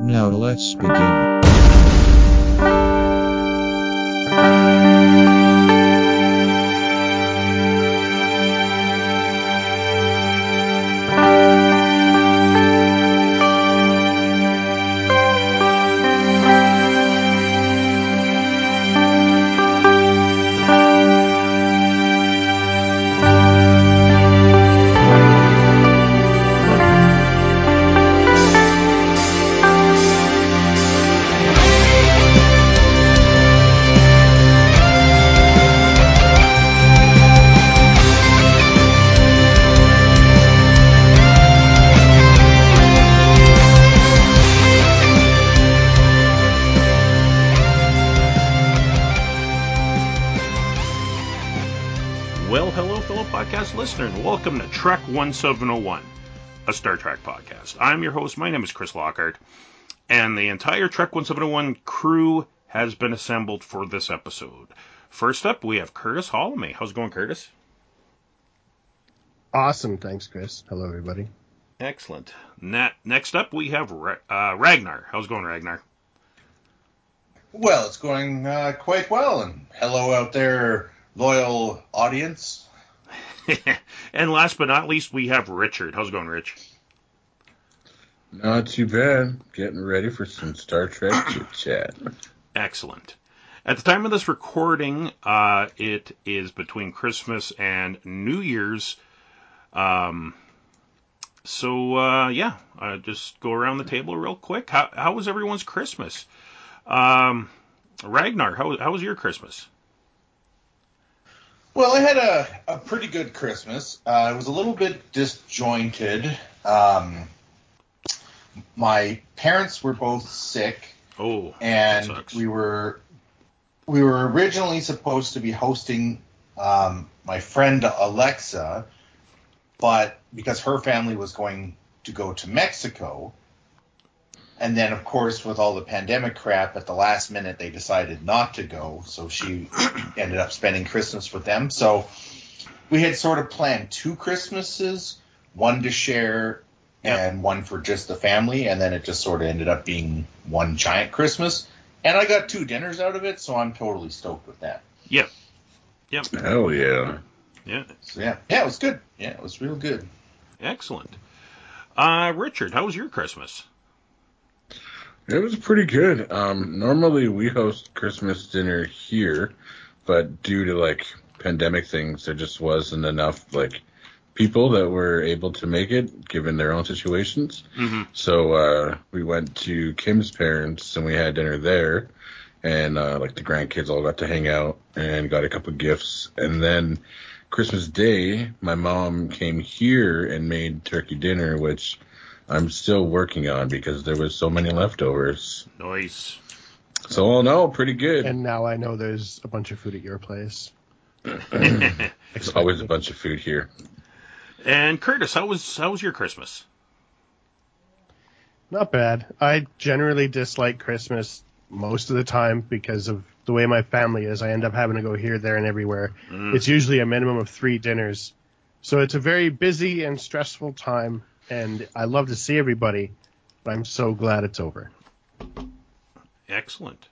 Now let's begin. 1701, a Star Trek podcast. I'm your host. My name is Chris Lockhart, and the entire Trek 1701 crew has been assembled for this episode. First up, we have Curtis Holloway. How's it going, Curtis? Awesome. Thanks, Chris. Hello, everybody. Excellent. Na- next up, we have Ra- uh, Ragnar. How's it going, Ragnar? Well, it's going uh, quite well, and hello out there, loyal audience. and last but not least, we have Richard. How's it going, Rich? Not too bad. Getting ready for some Star Trek chit chat. Excellent. At the time of this recording, uh, it is between Christmas and New Year's. Um, so uh, yeah, uh, just go around the table real quick. How, how was everyone's Christmas? Um, Ragnar, how, how was your Christmas? Well, I had a, a pretty good Christmas. Uh, it was a little bit disjointed. Um, my parents were both sick, Oh, that and sucks. we were we were originally supposed to be hosting um, my friend Alexa, but because her family was going to go to Mexico, and then of course with all the pandemic crap at the last minute they decided not to go, so she ended up spending Christmas with them. So we had sort of planned two Christmases, one to share Yep. and one for just the family, and then it just sort of ended up being one giant Christmas. And I got two dinners out of it, so I'm totally stoked with that. Yep. Yep. Hell yeah. Yeah. So yeah, yeah, it was good. Yeah, it was real good. Excellent. Uh, Richard, how was your Christmas? It was pretty good. Um, normally we host Christmas dinner here, but due to like pandemic things, there just wasn't enough like people that were able to make it given their own situations. Mm-hmm. So uh, we went to Kim's parents and we had dinner there, and uh, like the grandkids all got to hang out and got a couple gifts. And then Christmas Day, my mom came here and made turkey dinner, which I'm still working on because there was so many leftovers. Nice. So all in all, pretty good. And now I know there's a bunch of food at your place. There's always a bunch of food here. And Curtis, how was how was your Christmas? Not bad. I generally dislike Christmas most of the time because of the way my family is. I end up having to go here, there, and everywhere. Mm. It's usually a minimum of three dinners. So it's a very busy and stressful time, and I love to see everybody, but I'm so glad it's over. Excellent.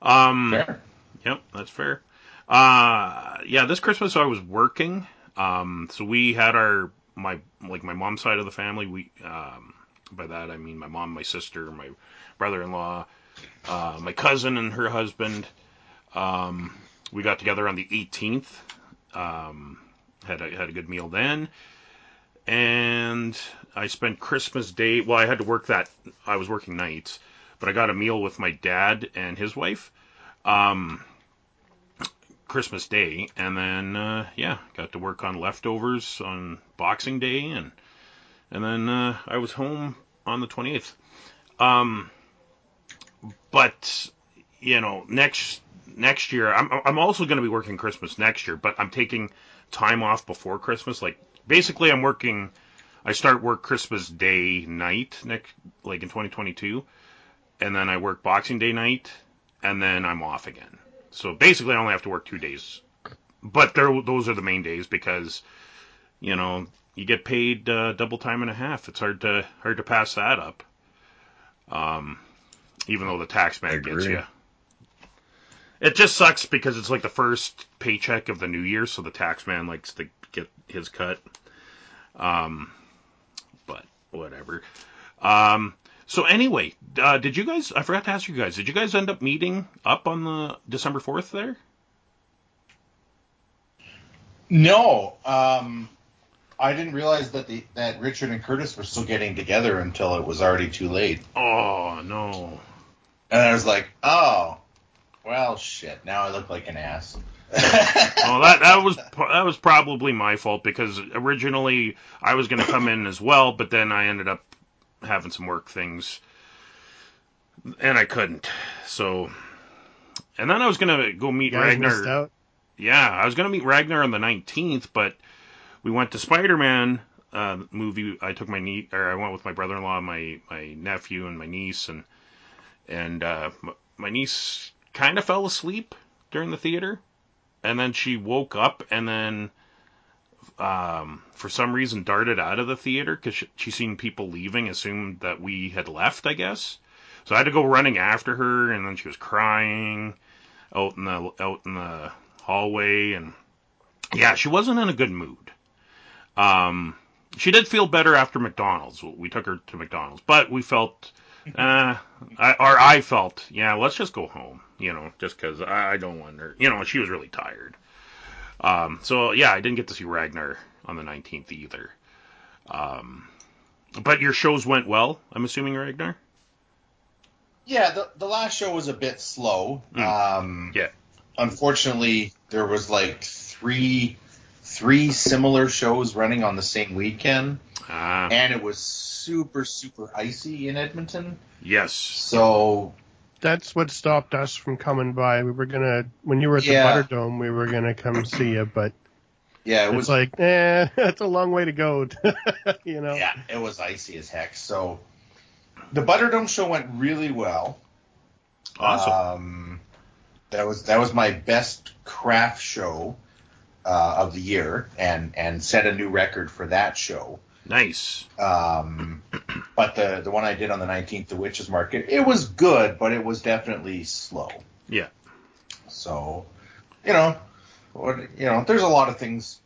Um, Fair. Yep, that's fair. Uh, yeah, this Christmas I was working. Um, so we had our my like my mom's side of the family. We um, by that I mean my mom, my sister, my brother-in-law, uh, my cousin and her husband. Um, we got together on the 18th. Um, had a, had a good meal then, and I spent Christmas Day. Well, I had to work that. I was working nights, but I got a meal with my dad and his wife. Um, Christmas Day, and then uh, yeah, got to work on leftovers on Boxing Day, and and then uh, I was home on the 28th. Um, but you know, next next year, I'm I'm also going to be working Christmas next year, but I'm taking time off before Christmas. Like basically, I'm working. I start work Christmas Day night next, like in 2022, and then I work Boxing Day night, and then I'm off again. So basically, I only have to work two days, but those are the main days because, you know, you get paid uh, double time and a half. It's hard to hard to pass that up. Um, even though the tax man gets you. It just sucks because it's like the first paycheck of the new year, so the tax man likes to his cut. Um, but whatever. Um, so anyway, uh, did you guys? I forgot to ask you guys. Did you guys end up meeting up on the December fourth there? No, um, I didn't realize that the that Richard and Curtis were still getting together until it was already too late, Oh no. and I was like, oh, well, shit. Now I look like an ass. Well, that that was that was probably my fault because originally I was going to come in as well, but then I ended up having some work things, and I couldn't. So, and then I was going to go meet Ragnar. out. Yeah, I was going to meet Ragnar on the 19th, but we went to Spider-Man uh, movie. I took my nie- or I went with my brother-in-law, my my nephew, and my niece, and and uh, my niece kind of fell asleep during the theater, and then she woke up and then. Um, for some reason, darted out of the theater because she, she seen people leaving, assumed that we had left, I guess. So I had to go running after her, and then she was crying out in the out in the hallway, and yeah, she wasn't in a good mood. Um, she did feel better after McDonald's. We took her to McDonald's, but we felt, uh, I, or I felt, yeah, let's just go home, you know, just because I, I don't want her, you know, she was really tired. Um, so yeah, I didn't get to see Ragnar on the 19th either. Um, but your shows went well, I'm assuming, Ragnar? Yeah, the, the last show was a bit slow. Mm. Um, Yeah. Unfortunately, there was like three three similar shows running on the same weekend, Ah, and it was super super icy in Edmonton. yes. So That's what stopped us from coming by. We were gonna when you were at the Yeah. Butterdome, we were gonna come see you, but yeah, it it's was like, eh, that's a long way to go. you know. yeah, it was icy as heck. So the Butter Dome show went really well. Awesome. Um, that was that was my best craft show uh, of the year, and and set a new record for that show. Nice. Um, but the the one I did on the 19th, the Witches Market, it was good, but it was definitely slow. Yeah. So, you know, what you know, there's a lot of things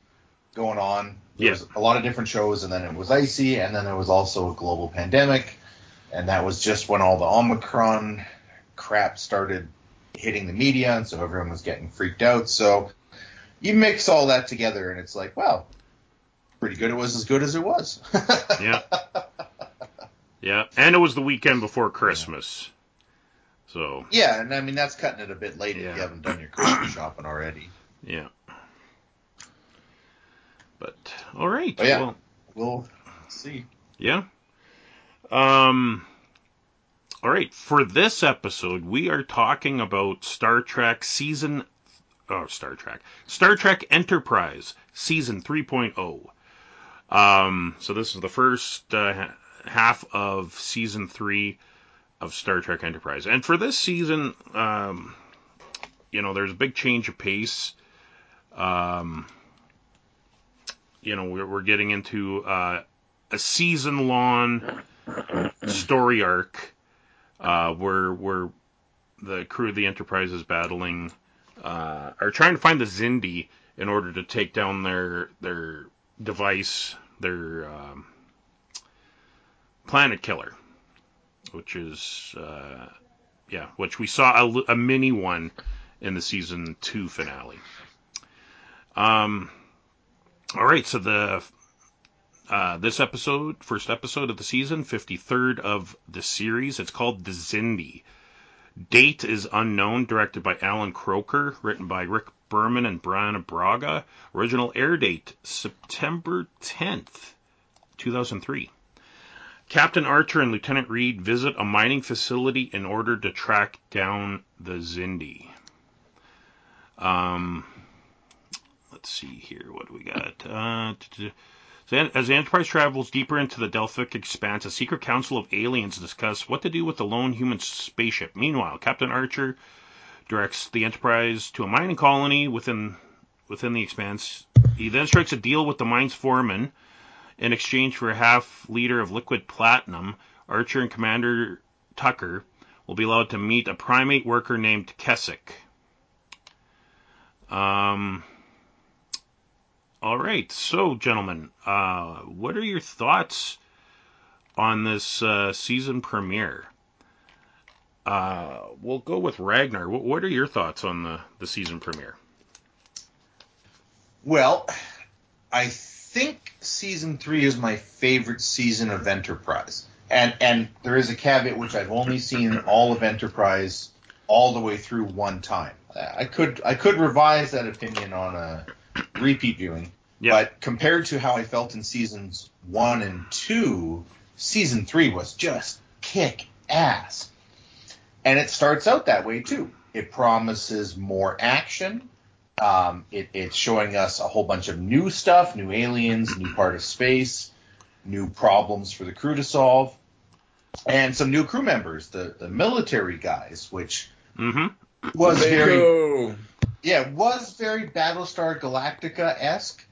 going on. There Yeah. a lot of different shows, and then it was icy, and then there was also a global pandemic, and that was just when all the Omicron crap started hitting the media, and so everyone was getting freaked out. So you mix all that together, and it's like, well, pretty good. It was as good as it was. Yeah. Yeah. And it was the weekend before Christmas. So, Yeah, and I mean that's cutting it a bit late if you haven't done your Christmas shopping already. yeah. But all right. Yeah. Well, We'll see. yeah. Um all right, for this episode, we are talking about Star Trek season oh, Star Trek. Star Trek Enterprise season 3.0. Um so this is the first uh, half of season 3 of Star Trek Enterprise. And for this season, um you know, there's a big change of pace. Um you know, we're, we're getting into uh, a season long story arc uh, where where the crew of the Enterprise is battling uh, are trying to find the Xindi in order to take down their their device, their um, planet killer, which is uh, yeah, which we saw a, a mini one in the season two finale. Um, all right, so the uh, this episode, first episode of the season, 53rd of the series. It's called The Xindi. Date is unknown, directed by Allan Kroeker, written by Rick Berman and Brannon Braga. Original air date, September 10th, 2003. Captain Archer and Lieutenant Reed visit a mining facility in order to track down the Xindi. Um, let's see here. What do we got? Uh, as the Enterprise travels deeper into the Delphic expanse, a secret council of aliens discuss what to do with the lone human spaceship. Meanwhile, Captain Archer directs the Enterprise to a mining colony within within the expanse. He then strikes a deal with the mine's foreman in exchange for a half liter of liquid platinum. Archer and Commander Tucker will be allowed to meet a primate worker named Kessick. Um, all right, so gentlemen, uh, what are your thoughts on this uh, season premiere? Uh, we'll go with Ragnar. What, what are your thoughts on the, the season premiere? Well, I think season three is my favorite season of Enterprise, and and there is a caveat which I've only seen all of Enterprise all the way through one time. I could I could revise that opinion on a repeat viewing, Yeah. but compared to how I felt in seasons one and two, season three was just kick ass, and it starts out that way too. It promises more action. Um, it, it's showing us a whole bunch of new stuff, new aliens, new part of space, new problems for the crew to solve, and some new crew members, the the military guys, which Mm-hmm. was very MACO. yeah, was very Battlestar Galactica esque.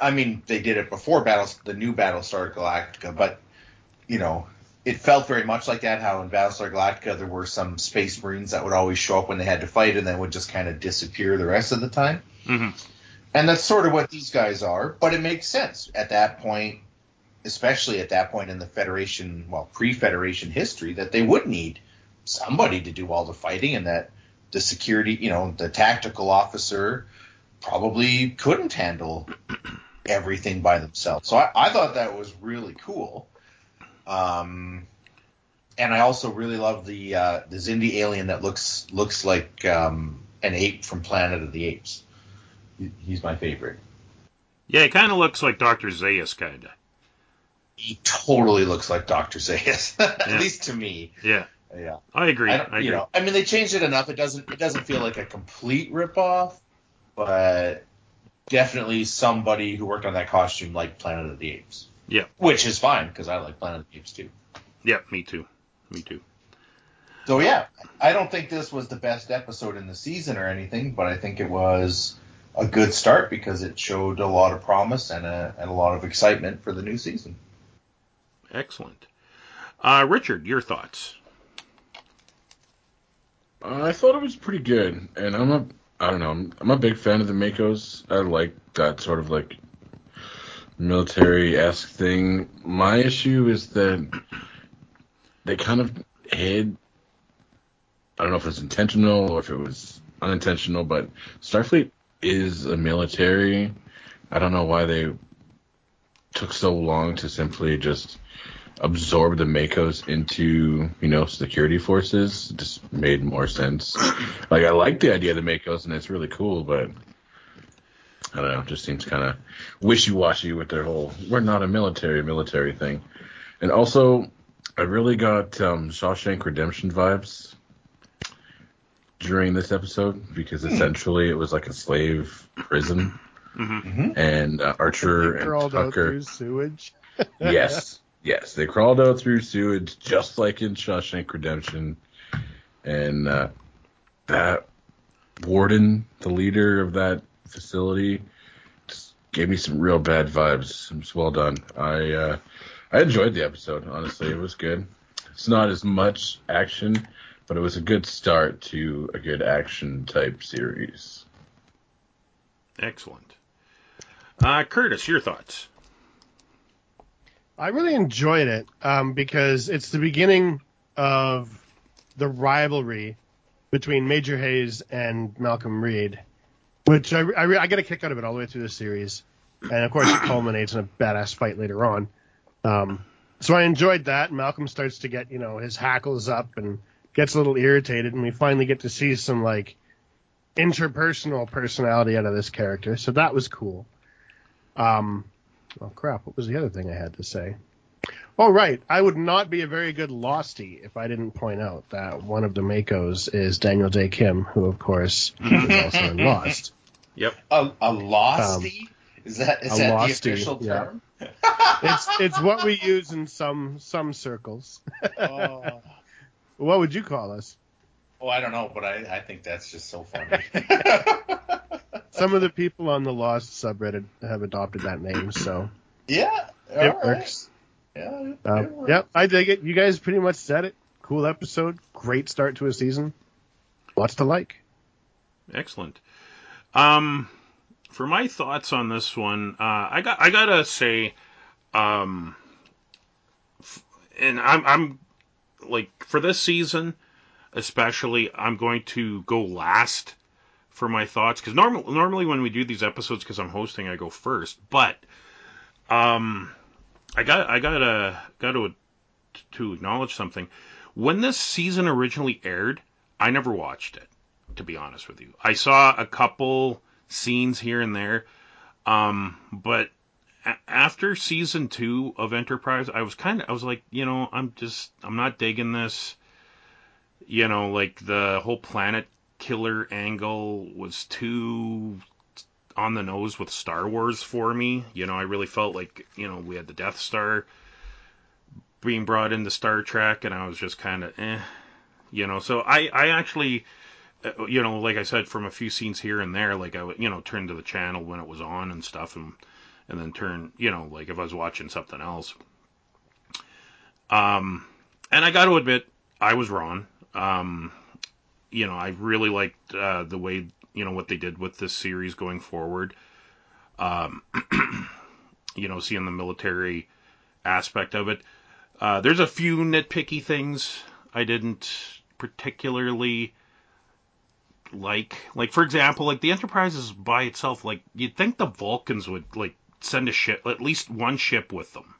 I mean, they did it before Battles, the new Battlestar Galactica, but you know, it felt very much like that. How in Battlestar Galactica there were some Space Marines that would always show up when they had to fight, and then would just kind of disappear the rest of the time. Mm-hmm. And that's sort of what these guys are, but it makes sense at that point, especially at that point in the Federation, well, pre-Federation history, that they would need somebody to do all the fighting, and that the security, you know, the tactical officer probably couldn't handle everything by themselves. So I, I thought that was really cool. Um, and I also really love the uh, the Xindi alien that looks looks like um, an ape from Planet of the Apes. He's my favorite. Yeah, he kind of looks like Dr. Zaius, kind of. He totally looks like Doctor Zaius, at Yeah. least to me. Yeah, Yeah. I agree. I I, agree. you know, I mean, they changed it enough. It doesn't it doesn't feel like a complete ripoff, but definitely somebody who worked on that costume liked Planet of the Apes. Yeah. Which is fine because I like Planet of the Apes too. Yeah, me too. Me too. So yeah, I don't think this was the best episode in the season or anything, but I think it was a good start because it showed a lot of promise and a, and a lot of excitement for the new season. Excellent. Uh, Richard, your thoughts? Uh, I thought it was pretty good, and I'm a I don't know I'm, I'm a big fan of the MACOs. I like that sort of like military esque thing. My issue is that they kind of hid. I don't know if it's intentional or if it was unintentional, but Starfleet is a military. I don't know why they took so long to simply just absorb the MACOs into, you know, security forces. It just made more sense. Like I like the idea of the MACOs and it's really cool, but I don't know, it just seems kind of wishy-washy with their whole we're not a military military thing. And also I really got um, Shawshank Redemption vibes during this episode because essentially it was like a slave prison Mm-hmm. and uh, Archer and crawled out Tucker through sewage. yes, yes, they crawled out through sewage just like in Shawshank Redemption, and uh, that warden, the leader of that facility, just gave me some real bad vibes. It was well done. I uh, I enjoyed the episode. Honestly, it was good. It's not as much action, but it was a good start to a good action type series. Excellent. Uh, Curtis, your thoughts? I really enjoyed it um, because it's the beginning of the rivalry between Major Hayes and Malcolm Reed, which I, I, I get a kick out of it all the way through the series, and of course it culminates in a badass fight later on. Um, so I enjoyed that. Malcolm starts to get you know his hackles up and gets a little irritated, and we finally get to see some like interpersonal personality out of this character. So that was cool. Um, Oh crap! What was the other thing I had to say? Oh right, I would not be a very good Losty if I didn't point out that one of the MACOs is Daniel Dae Kim, who of course is also in Lost. Yep. A, a losty? Um, is that is a that the losty, official yeah. term? It's it's what we use in some some circles. oh. What would you call us? oh, I don't know, but I, I think that's just so funny. Some of the people on the Lost subreddit have adopted that name, so yeah, it all right. works. Yeah, it, Um, it yep, I dig it. You guys pretty much said it. cool episode. Great start to a season. Lots to like. Excellent. Um, for my thoughts on this one, uh, I got I gotta say, um, f- and I'm I'm like for this season, especially, I'm going to go last for my thoughts because normal normally when we do these episodes because I'm hosting, I go first, but um, I got I gotta got to to acknowledge something. When this season originally aired, I never watched it. To be honest with you, I saw a couple scenes here and there, um, but a- after season two of Enterprise, I was kind of I was like, you know, I'm just I'm not digging this. You know, like the whole planet killer angle was too on the nose with Star Wars for me. You know, I really felt like, you know, we had the Death Star being brought into Star Trek, and I was just kind of, eh. You know, so I, I actually, uh, you know, like I said, from a few scenes here and there, like I you know, turn to the channel when it was on and stuff, and and then turn, you know, like if I was watching something else. Um, and I got to admit, I was wrong. Um, you know, I really liked uh, the way you know what they did with this series going forward. Um, you know, seeing the military aspect of it. Uh, there's a few nitpicky things I didn't particularly like. Like for example, like the Enterprise is by itself. Like you'd think the Vulcans would like send a ship, at least one ship with them.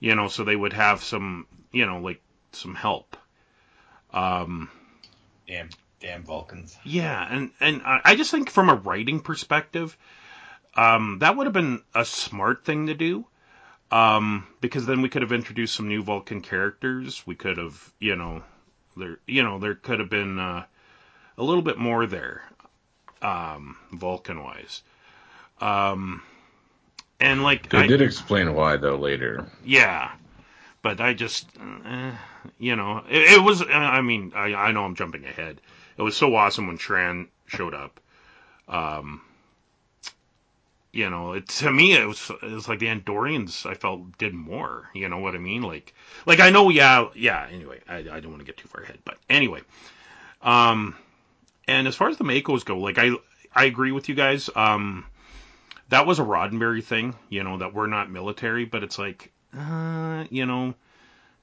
You know, so they would have some, you know, like some help. Um, damn Vulcans. Yeah, and and I I just think from a writing perspective, um, that would have been a smart thing to do, um, because then we could have introduced some new Vulcan characters. We could have, you know, there, you know, there could have been uh, a little bit more there, um, Vulcan wise. Um, and like They I, did explain why though later. yeah, but I just, eh, you know, it, it was. I mean, I, I know I'm jumping ahead. It was so awesome when Shran showed up. Um, you know, it to me it was it was like the Andorians. I felt did more. You know what I mean? Like, like I know, yeah, yeah. Anyway, I, I don't want to get too far ahead, but anyway. Um, and as far as the MACOs go, like I I agree with you guys. Um, that was a Roddenberry thing. You know that we're not military, but it's like uh, you know,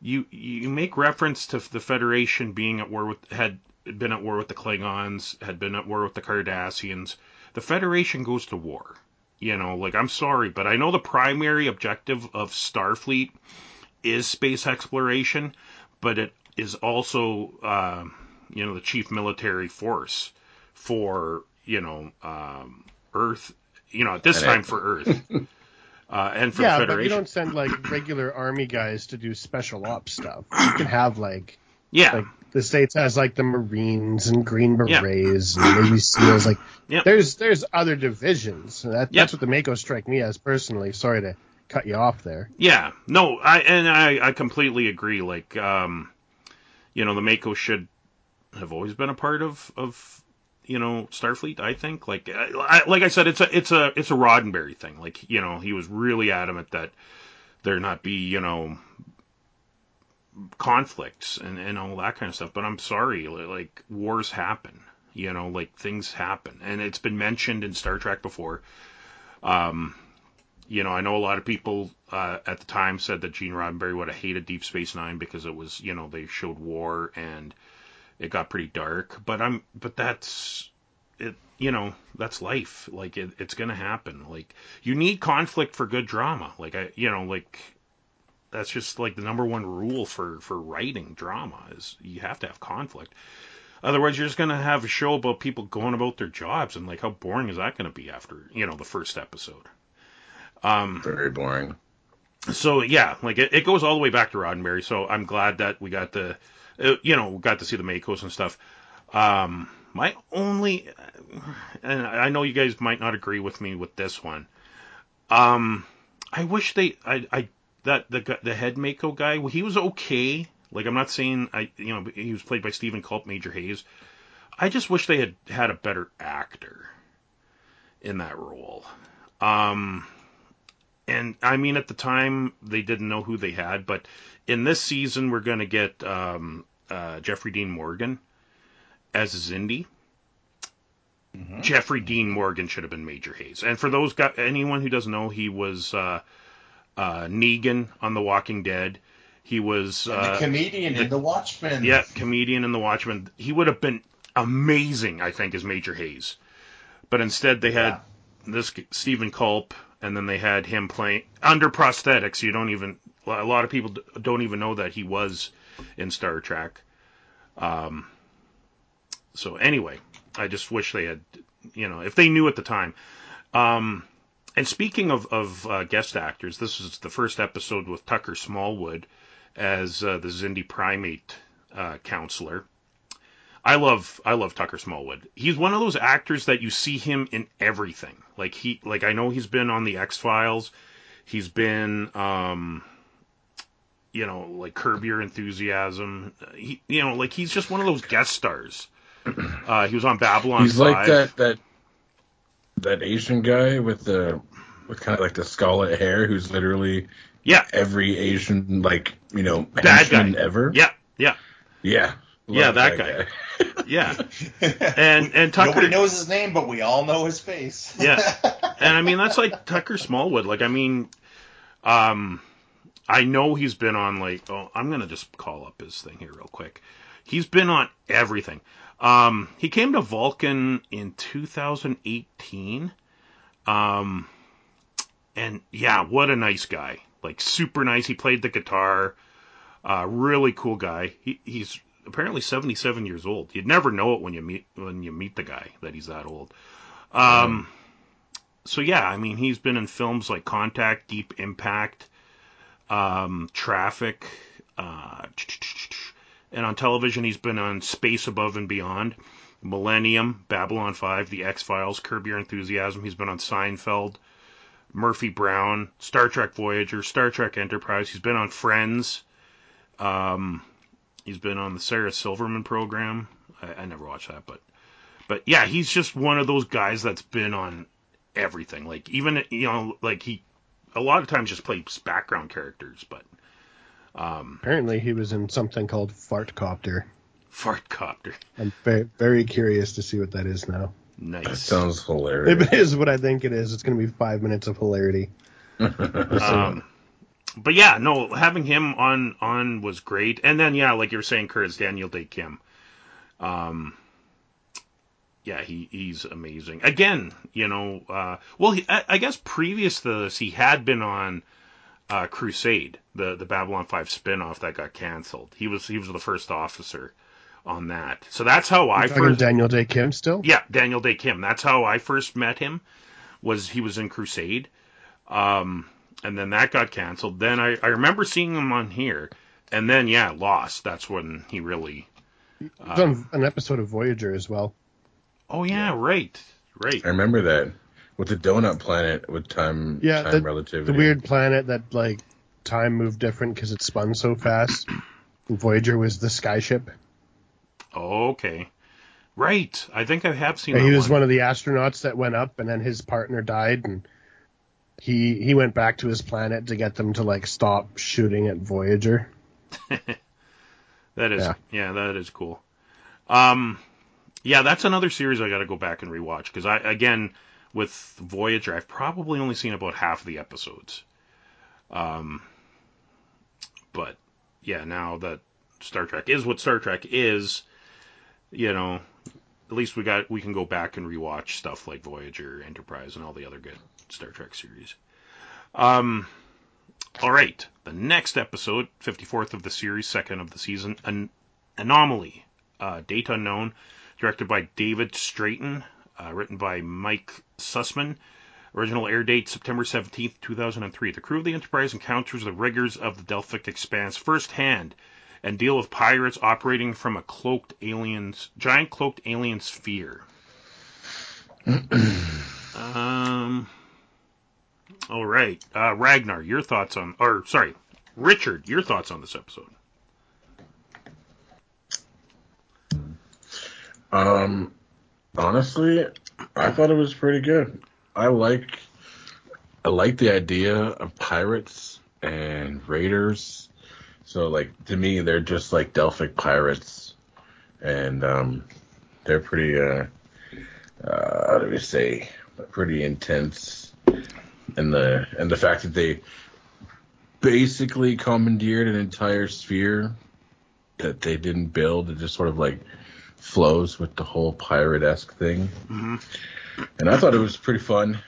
you you make reference to the Federation being at war with had been at war with the Klingons, had been at war with the Cardassians. The Federation goes to war. You know, like I'm sorry, but I know the primary objective of Starfleet is space exploration, but it is also uh, you know the chief military force for you know um, Earth. You know, at this time for Earth. Uh, and for yeah, the but you don't send like regular army guys to do special ops stuff. You can have like yeah, like the states has like the Marines and Green Yeah. Berets and Navy SEALs. Like Yep. there's there's other divisions. That, Yep. That's what the MACO strike me as personally. Sorry to cut you off there. Yeah, no, I and I, I completely agree. Like, um, you know, the MACO should have always been a part of of you know Starfleet. I think, like, I, I- like I said, it's a it's a it's a Roddenberry thing. Like, you know, he was really adamant that there not be you know conflicts and and all that kind of stuff. But I'm sorry, like wars happen. You know, like things happen, and it's been mentioned in Star Trek before. Um, you know, I know a lot of people uh, at the time said that Gene Roddenberry would have hated Deep Space Nine because it was, you know, they showed war and it got pretty dark. But I'm, but that's it. You know, that's life. Like it, it's gonna happen. Like you need conflict for good drama. Like I, you know, like that's just like the number one rule for for writing drama is you have to have conflict. Otherwise, you're just gonna have a show about people going about their jobs and like how boring is that gonna be after you know the first episode. Um, Very boring. so yeah, like it, it goes all the way back to Roddenberry. So I'm glad that we got the, uh, you know, got to see the MACOs and stuff. Um, my only, and I know you guys might not agree with me with this one. Um, I wish they, I, I that the the head MACO guy, well, he was okay. Like I'm not saying I, you know, he was played by Steven Culp, Major Hayes. I just wish they had had a better actor in that role. Um, and I mean, at the time they didn't know who they had, but in this season we're going to get um, uh, Jeffrey Dean Morgan as Xindi. Mhm. Jeffrey Dean Morgan should have been Major Hayes. And for those guys, anyone who doesn't know, he was uh, uh, Negan on The Walking Dead. He was uh, the comedian in The Watchmen. yeah, comedian in The Watchmen. He would have been amazing, I think, as Major Hayes. But instead, they had this Steven Culp, and then they had him playing under prosthetics. You don't even a lot of people don't even know that he was in Star Trek. Um, so anyway, I just wish they had, you know, if they knew at the time. Um, and speaking of of uh, guest actors, this is the first episode with Tucker Smallwood as uh, the Xindi primate uh, counselor. I love I love Tucker Smallwood. He's one of those actors that you see him in everything. Like he like I know he's been on the X Files. He's been um you know like Curb Your Enthusiasm. He you know like he's just one of those guest stars. Uh, he was on Babylon. He's 5. like that that that Asian guy with the with kind of like the scarlet hair, who's literally Yeah, every Asian like you know Bad guy. ever. yeah, yeah, yeah, Yeah, Love that guy. yeah. And and Tucker Nobody knows his name, but we all know his face. Yeah. and I mean that's like Tucker Smallwood. Like I mean, um, I know he's been on like oh I'm gonna just call up his thing here real quick. He's been on everything. Um, he came to Vulcan in 2018. Um, and yeah, what a nice guy. Like super nice. He played the guitar. Uh, really cool guy. He, he's apparently 77 years old. You'd never know it when you meet when you meet the guy that he's that old. Um, so yeah, I mean, he's been in films like Contact, Deep Impact, um, Traffic, uh, and on television he's been on Space Above and Beyond, Millennium, Babylon 5, The X Files, Curb Your Enthusiasm. He's been on Seinfeld, Murphy Brown, Star Trek Voyager, Star Trek Enterprise. He's been on Friends. Um, he's been on the Sarah Silverman program. I, I never watched that, but but yeah, he's just one of those guys that's been on everything. Like even you know, like he a lot of times just plays background characters, but um, Apparently, he was in something called Fartcopter. fart copter, I'm very, very curious to see what that is now. Nice. That sounds hilarious. If it is what I think it is, it's going to be five minutes of hilarity. Um, but yeah, no, having him on on was great. And then yeah, like you were saying, Curtis Daniel Dae Kim. Um, yeah, he he's amazing. Again, you know, uh, well, he, I, I guess previous to this, he had been on uh, Crusade, the the Babylon Five spinoff that got canceled. He was he was the first officer on that. So that's how I Talking first Daniel Dae Kim still? yeah, Daniel Dae Kim. That's how I first met him. Was he was in Crusade, um, and then that got canceled. Then I, I remember seeing him on here, and then yeah, Lost. That's when he really. He was on an episode of Voyager as well. Oh yeah, right, right. I remember that with the donut planet with time Yeah, time the, relativity. the weird planet that like time moved different because it spun so fast. Voyager was the skyship. Okay, right. I think I have seen. Yeah, that he was one. one of the astronauts that went up, and then his partner died, and he he went back to his planet to get them to like stop shooting at Voyager. That is, yeah. Yeah. that is cool. Um, yeah, that's another series I got to go back and rewatch because I, again, with Voyager, I've probably only seen about half of the episodes. Um, but yeah, now that Star Trek is what Star Trek is, you know, at least we got we can go back and rewatch stuff like Voyager, Enterprise, and all the other good Star Trek series. Um, all right, the next episode, 54th of the series, second of the season, An- Anomaly, uh, Date Unknown, directed by David Straiton, uh, written by Mike Sussman. Original air date September 17th, 2003. The crew of the Enterprise encounters the rigors of the Delphic Expanse firsthand and deal with pirates operating from a cloaked aliens, giant cloaked alien sphere. um. All right, uh, Ragnar, your thoughts on, or sorry, Richard, your thoughts on this episode? Um, honestly, I thought it was pretty good. I like, I like the idea of pirates and raiders. So like to me, they're just like Delphic pirates, and um, they're pretty uh, uh, how do we say, pretty intense. And the and the fact that they basically commandeered an entire sphere that they didn't build, it just sort of like flows with the whole pirate esque thing. Mhm. And I thought it was pretty fun.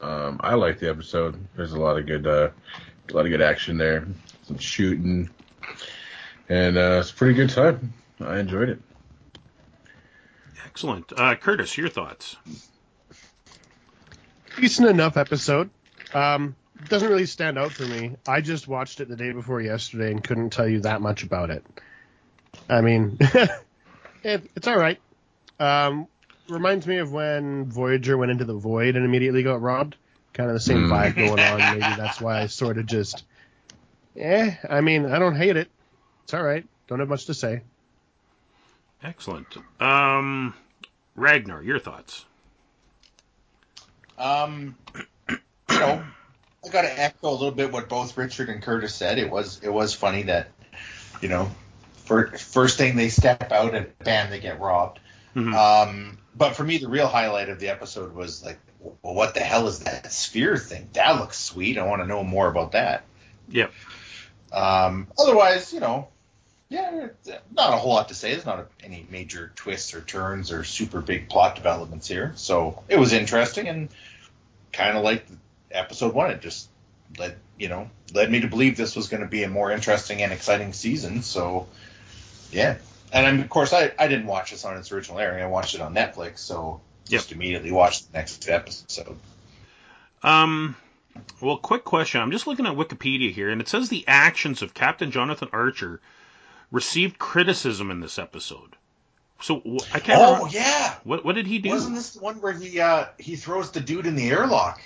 Um, I liked the episode. There's a lot of good, uh, a lot of good action there, some shooting, and uh, it's a pretty good time. I enjoyed it. Excellent. Uh, Curtis, your thoughts? decent enough episode. Um, doesn't really stand out for me. I just watched it the day before yesterday and couldn't tell you that much about it. I mean, it, it's all right. Um, reminds me of when Voyager went into the void and immediately got robbed. Kind of the same Hmm. vibe going on. Maybe that's why I sort of just, eh. I mean, I don't hate it. It's all right. Don't have much to say. Excellent. Um, Ragnar, your thoughts? Um, you know, I got to echo a little bit what both Richard and Curtis said. It was it was funny that, you know, for, first thing they step out and bam, they get robbed. Mhm. Um, but for me, the real highlight of the episode was like, well, what the hell is that sphere thing? That looks sweet. I want to know more about that. Yep. Um, otherwise, you know, yeah, not a whole lot to say. There's not a, any major twists or turns or super big plot developments here. So it was interesting and kind of like episode one. It just led, you know, led me to believe this was going to be a more interesting and exciting season. So yeah. And um, of course, I, I didn't watch this on its original airing. I watched it on Netflix. So just immediately watched the next episode. Um, well, quick question. I'm just looking at Wikipedia here, and it says the actions of Captain Jonathan Archer received criticism in this episode. So I can't Oh remember. yeah. What, what did he do? Wasn't this the one where he uh, he throws the dude in the airlock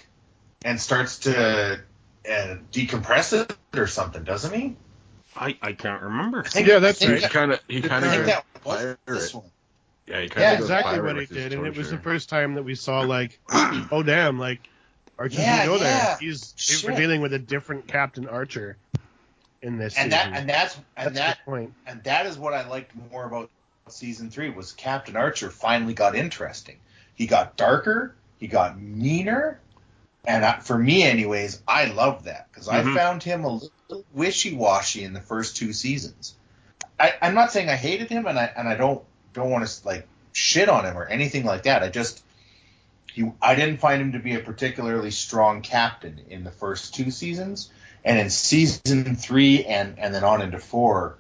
and starts to uh, decompress it or something, doesn't he? I, I can't remember. I think, Yeah, that's I think He kind of, he kind of, that was this one. yeah, he kind That's of exactly what he did, and it was the first time that we saw like, oh damn, like Archer Yeah, can go yeah. there. He's Shit. we're dealing with a different Captain Archer in this And season. that and that's and That's that point. and that is what I liked more about season three was Captain Archer finally got interesting. He got darker, he got meaner, and I, for me, anyways, I loved that because Mhm. I found him a little wishy-washy in the first two seasons. I, I'm not saying I hated him, and I and I don't don't want to like shit on him or anything like that. I just he I didn't find him to be a particularly strong captain in the first two seasons, and in season three and and then on into four,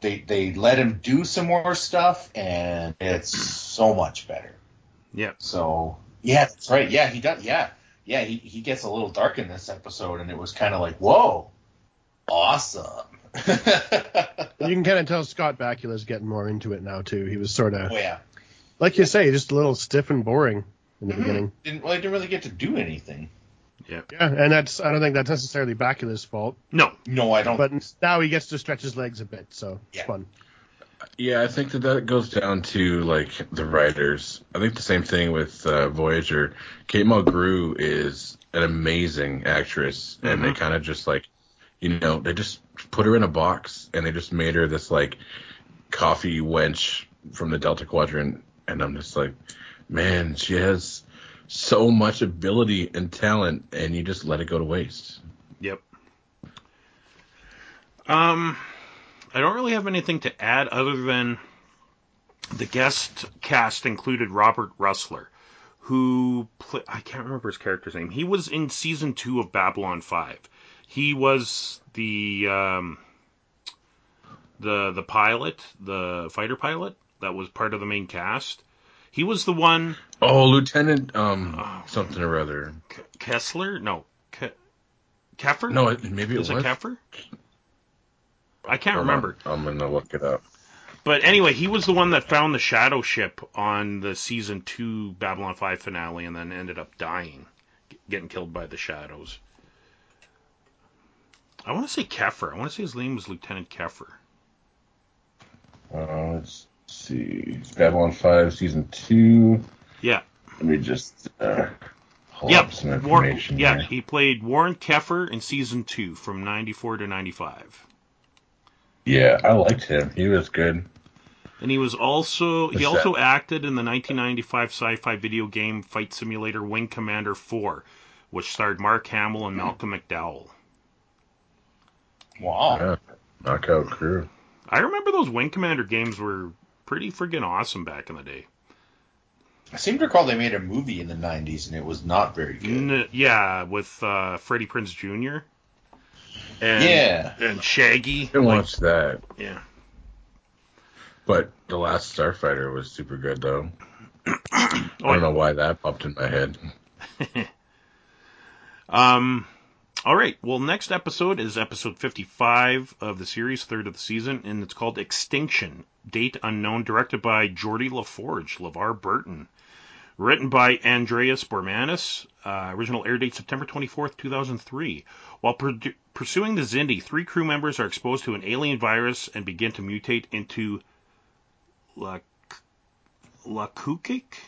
they they let him do some more stuff, and it's so much better. Yeah. So yeah, that's right. Yeah, he does. Yeah, yeah. He he gets a little dark in this episode, and it was kind of like, whoa, awesome. You can kind of tell Scott Bakula's getting more into it now too. He was sort of, oh yeah. like you say, just a little stiff and boring in the Mhm. beginning. Didn't well, he didn't really get to do anything. Yeah, yeah, and that's I don't think that's necessarily Bakula's fault, No. No, I don't. but now he gets to stretch his legs a bit, so it's fun. Yeah, I think that that goes down to like the writers. I think the same thing with uh, Voyager. Kate Mulgrew is an amazing actress, and they Mhm. kind of just like, you know, they just put her in a box and they just made her this like coffee wench from the Delta Quadrant, and I'm just like, man, she has so much ability and talent, and you just let it go to waste. Yep. Um, I don't really have anything to add other than the guest cast included Robert Rusler, who play, I can't remember his character's name. He was in season two of Babylon Five. He was the um, the the pilot, the fighter pilot that was part of the main cast. He was the one Oh, Lieutenant um something or other. Kessler. No, Ke- Keffer. No, it- maybe it is was. it Keffer? I can't Hold remember. on, I'm gonna look it up. But anyway, he was the one that found the shadow ship on the season two Babylon 5 finale and then ended up dying, getting killed by the shadows. I want to say Keffer. I want to say his name was Lieutenant Keffer. Uh, let's see. Babylon 5, Season 2. Yeah. Let me just uh, pull Yep. up some Warren, information yeah, here. he played Warren Keffer in season two from 94 to 95. Yeah, I liked him. He was good. And he was also he also acted in the 1995 sci-fi video game fight simulator Wing Commander 4, which starred Mark Hamill and Malcolm McDowell. Wow. Yeah. Knockout crew. I remember those Wing Commander games were pretty friggin' awesome back in the day. I seem to recall they made a movie in the 90s and it was not very good. N- yeah, with uh, Freddie Prinze Jr. And, Yeah. and Shaggy. I didn't like- watch that, yeah. but the last Starfighter was super good though. Oh, I don't know why that popped in my head. Um, all right. Well, next episode is episode 55 of the series, third of the season, and it's called Extinction. Date unknown, directed by Geordi La Forge, LeVar Burton. Written by Andreas Bormanis. Uh, original air date September 24th, 2003. While pursuing the Xindi, three crew members are exposed to an alien virus and begin to mutate into Loque'eque,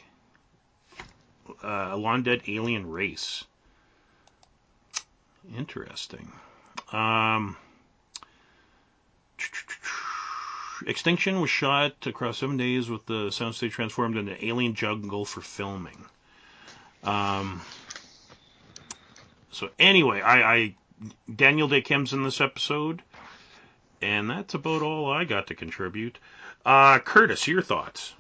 uh, a long dead alien race. Interesting. Um, Extinction was shot across seven days with the soundstage transformed into an alien jungle for filming. Um, so anyway, I, I Daniel Dae Kim's in this episode, and that's about all I got to contribute. Uh, Curtis, your thoughts?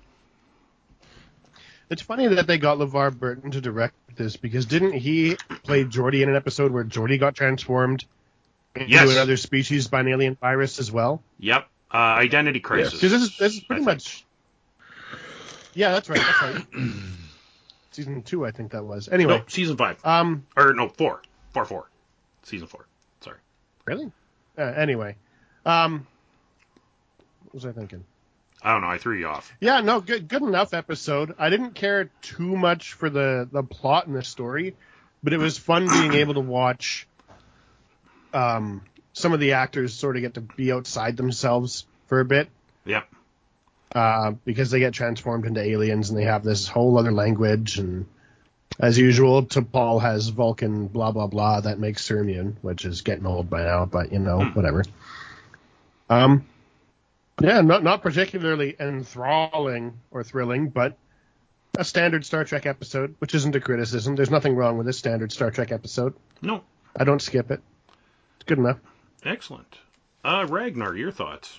It's funny that they got LeVar Burton to direct this because didn't he play Geordi in an episode where Geordi got transformed into Yes. another species by an alien virus as well? Yep. Uh, Identity Crisis. Because this is this is pretty I think. much. Yeah, that's right. That's right. Season two, I think that was. Anyway, No, season five. um, Or no, four. Four, four. Season four. Sorry. really? Uh, anyway, um, what was I thinking? I don't know. I threw you off. Yeah, no, good good enough episode. I didn't care too much for the the plot and the story, but it was fun being able to watch um some of the actors sort of get to be outside themselves for a bit Yep. uh, because they get transformed into aliens and they have this whole other language and as usual T'Pol has Vulcan blah blah blah that makes her immune which is getting old by now but you know whatever um yeah not not particularly enthralling or thrilling but a standard Star Trek episode which isn't a criticism there's nothing wrong with a standard Star Trek episode No. I don't skip it it's good enough Excellent. Uh, Ragnar, your thoughts?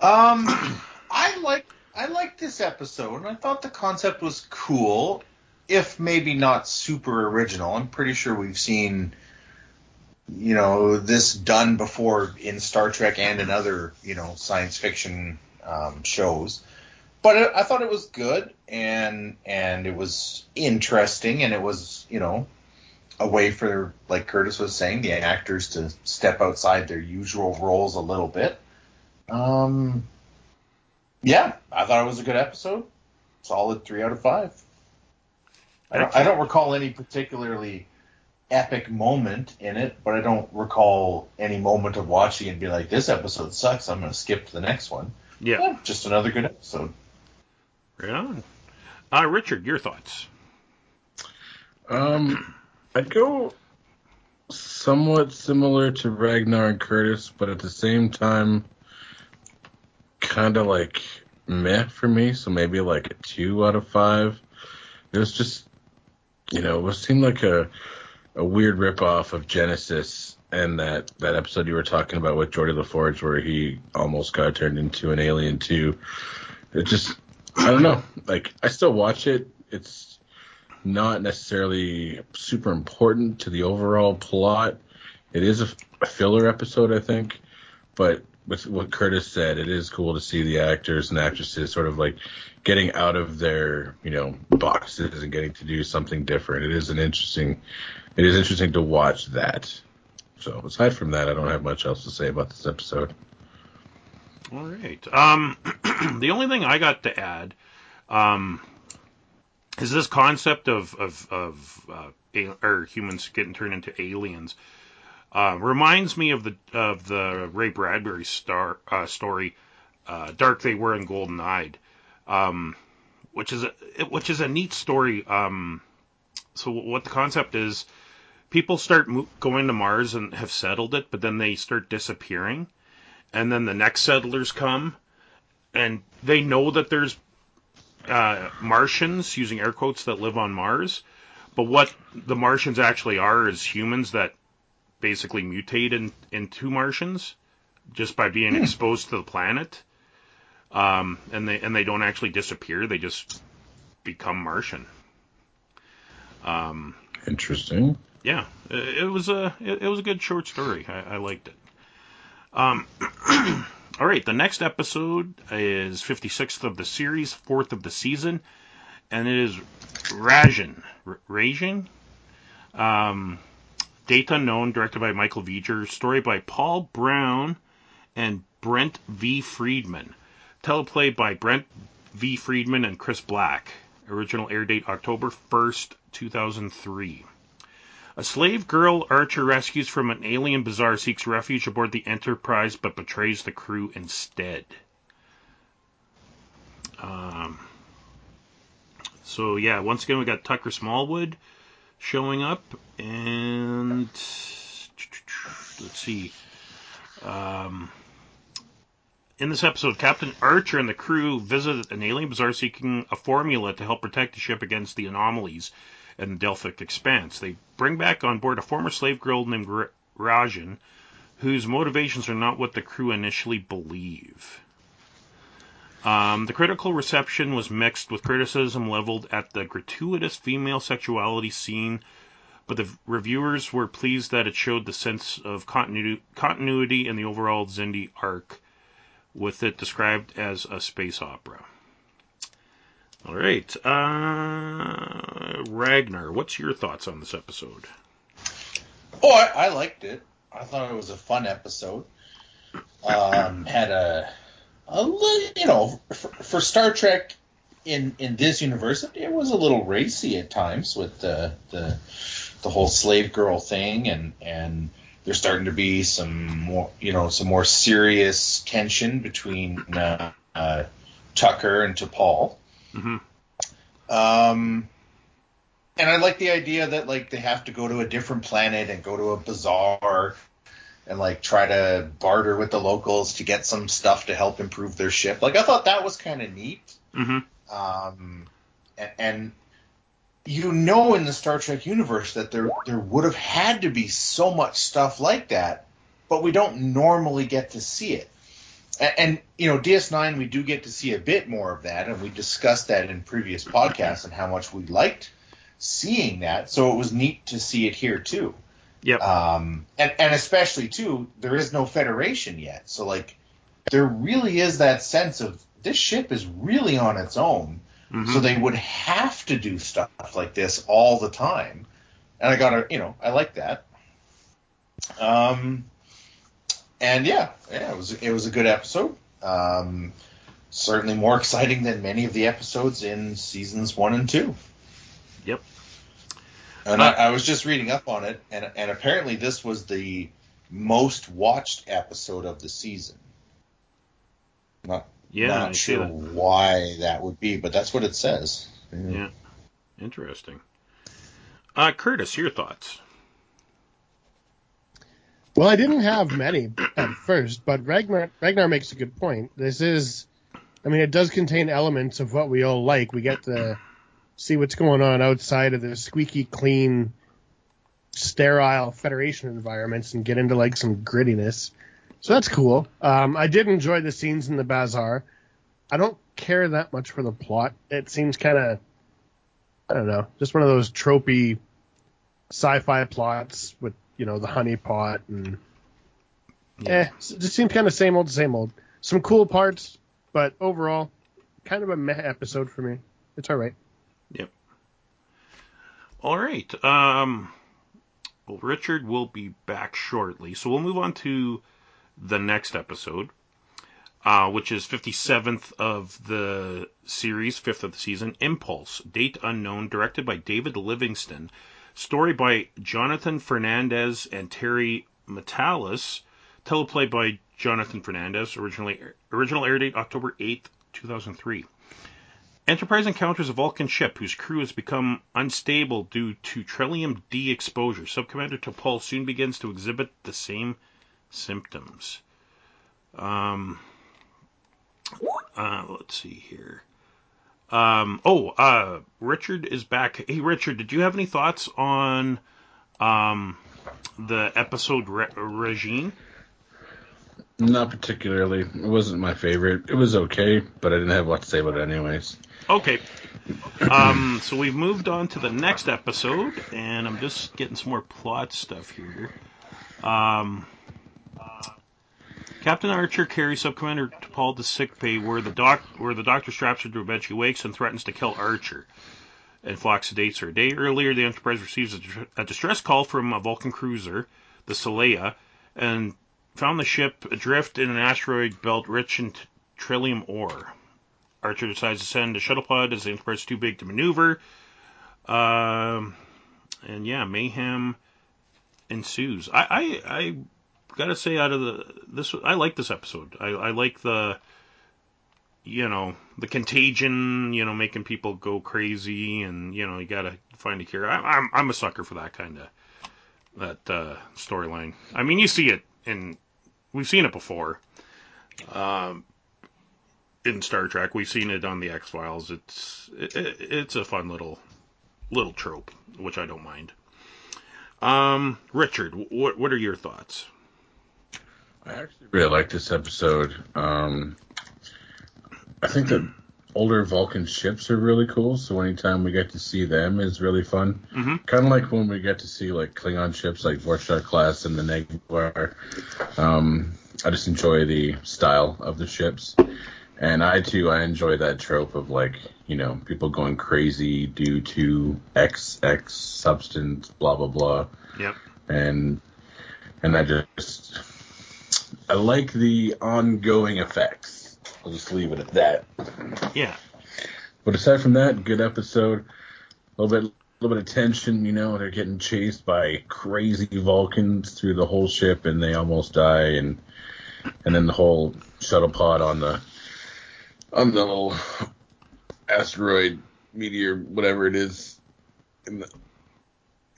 Um, I like I liked this episode, and I thought the concept was cool, if maybe not super original. I'm pretty sure we've seen, you know, this done before in Star Trek and in other, you know, science fiction um, shows. But I thought it was good, and and it was interesting, and it was, you know, a way for, like Curtis was saying, the actors to step outside their usual roles a little bit. Um, yeah, I thought it was a good episode. Solid three out of five. I don't, I don't recall any particularly epic moment in it, but I don't recall any moment of watching and be like, this episode sucks. I'm going to skip to the next one. Yeah. Yeah, just another good episode. Right on. Uh, Richard, your thoughts? Um, I'd go somewhat similar to Ragnar and Curtis, but at the same time, kind of like meh for me. So maybe like a two out of five. It was just, you know, it seemed like a a weird ripoff of Genesis and that that episode you were talking about with Geordi La Forge, where he almost got turned into an alien too. It just, I don't know. Like I still watch it. It's not necessarily super important to the overall plot. It is a, a filler episode, I think, but with what Curtis said, it is cool to see the actors and actresses sort of like getting out of their, you know, boxes and getting to do something different. It is an interesting, it is interesting to watch that. So aside from that, I don't have much else to say about this episode. All right. Um, the only thing I got to add um, is this concept of of, of uh, or humans getting turned into aliens. Uh, reminds me of the of the Ray Bradbury star uh, story, uh, "Dark They Were and Golden Eyed," um, which is a which is a neat story. Um, so what the concept is people start mo- going to Mars and have settled it, but then they start disappearing, and then the next settlers come, and they know that there's uh, Martians using air quotes that live on Mars, but what the Martians actually are is humans that basically mutate in, into Martians just by being exposed to the planet. Um, and they and they don't actually disappear; they just become Martian. Um, Interesting. Yeah, it, was a it, was a good short story. I, I liked it. Um, all right, the next episode is 56th of the series, fourth of the season, and it is Rajiin. R- Rajiin. Um, Date Unknown, directed by Michael Vejar, story by Paul Brown and Brent V. Friedman. Teleplay by Brent V. Friedman and Chris Black. Original air date October 1st, 2003. A slave girl Archer rescues from an alien bazaar seeks refuge aboard the Enterprise but betrays the crew instead. Um, so, yeah, once again, we got Tucker Smallwood showing up, and let's see. Um, in this episode, Captain Archer and the crew visit an alien bazaar seeking a formula to help protect the ship against the anomalies the Delphic Expanse. They bring back on board a former slave girl named Ra- Rajiin, whose motivations are not what the crew initially believe. Um, the critical reception was mixed, with criticism leveled at the gratuitous female sexuality scene, but the reviewers were pleased that it showed the sense of continuity, continuity in the overall Xindi arc, with it described as a space opera. All right, uh, Ragnar, what's your thoughts on this episode? Oh, I, I liked it. I thought it was a fun episode. Um, had a, a you know, for, for Star Trek in in this universe, it was a little racy at times with the the the whole slave girl thing, and and there's starting to be some more, you know, some more serious tension between uh, uh, Tucker and T'Pol. Hmm Um, and I like the idea that like they have to go to a different planet and go to a bazaar and like try to barter with the locals to get some stuff to help improve their ship. Like I thought that was kind of neat. hmm Um, and, and you know in the Star Trek universe that there there would have had to be so much stuff like that, but we don't normally get to see it. And, and you know, DS9 we do get to see a bit more of that, and we discussed that in previous podcasts and how much we liked seeing that. So it was neat to see it here too. Yep. Um, and and especially too, there is no Federation yet, so like there really is that sense of this ship is really on its own. Mhm. So they would have to do stuff like this all the time. And I gotta, you know, I like that. Um, and yeah, yeah, it was it was a good episode. Um, certainly more exciting than many of the episodes in seasons one and two. Yep. And I, I was just reading up on it, and and apparently this was the most watched episode of the season. Not Yeah, not see sure that. why that would be, but that's what it says. Yeah. Interesting. Uh, Curtis, your thoughts? Well, I didn't have many at first, but Ragnar Ragnar makes a good point. This is, I mean, it does contain elements of what we all like. We get to see what's going on outside of the squeaky clean, sterile Federation environments and get into like some grittiness. So that's cool. Um, I did enjoy the scenes in the bazaar. I don't care that much for the plot. It seems kind of, I don't know, just one of those tropey sci-fi plots with you know the honey pot and eh, it just seems kind of same old, same old. Some cool parts, but overall, kind of a meh episode for me. It's all right. Yep. All right. Um, well, Richard will be back shortly, so we'll move on to the next episode, uh, which is 57th of the series, fifth of the season. Impulse, date unknown, directed by David Livingston, story by Jonathan Fernandez and Terry Matalas, teleplay by Jonathan Fernandez, originally original air date October 8th, 2003. Enterprise encounters a Vulcan ship whose crew has become unstable due to Trellium-D exposure. Subcommander T'Pol soon begins to exhibit the same symptoms. Um, uh, let's see here. Um, oh, uh, Richard is back. Hey, Richard, did you have any thoughts on um, the episode Re- Regine? Not particularly. It wasn't my favorite. It was okay, but I didn't have a lot to say about it anyways. Okay. Um, so we've moved on to the next episode, and I'm just getting some more plot stuff here. Um, Captain Archer carries Subcommander T'Pol to sickbay, where the doc where the doctor straps her to a bed. She wakes and threatens to kill Archer. And Phlox sedates her. A day earlier, the Enterprise receives a, a distress call from a Vulcan cruiser, the Seleya, and found the ship adrift in an asteroid belt rich in t- trellium ore. Archer decides to send a shuttle pod as the Enterprise is too big to maneuver. Um, and yeah, mayhem ensues. I, I, I gotta say, out of the this, I like this episode. I, I like the, you know, the contagion. You know, making people go crazy, and you know, you gotta find a cure. I, I'm, I'm a sucker for that kind of that uh, storyline. I mean, you see it and we've seen it before. Um, in Star Trek, we've seen it on the X Files. It's it, it's a fun little little trope, which I don't mind. Um, Richard, what what are your thoughts? I actually really like this episode. Um, I think the older Vulcan ships are really cool, so anytime we get to see them is really fun. Mhm. Kind of like when we get to see like Klingon ships like Vor'cha class and the Negh'Var. Um, I just enjoy the style of the ships. And I too, I enjoy that trope of like, you know, people going crazy due to X, X substance, blah, blah, blah. Yep. And, and I just, I like the ongoing effects. I'll just leave it at that. Yeah. But aside from that, good episode. A little bit, a little bit of tension. You know, they're getting chased by crazy Vulcans through the whole ship, and they almost die. And and then the whole shuttle pod on the on the little asteroid meteor, whatever it is, in the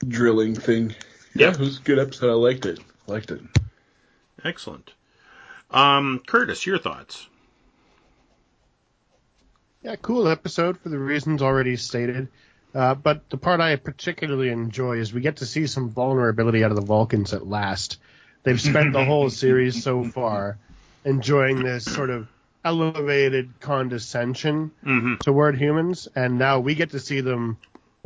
drilling thing. Yeah, Yep. it was a good episode. I liked it. Liked it. Excellent. Um, Curtis, your thoughts? Yeah, cool episode for the reasons already stated. Uh, but the part I particularly enjoy is we get to see some vulnerability out of the Vulcans at last. They've spent the whole series so far enjoying this sort of elevated condescension Mm-hmm. toward humans, and now we get to see them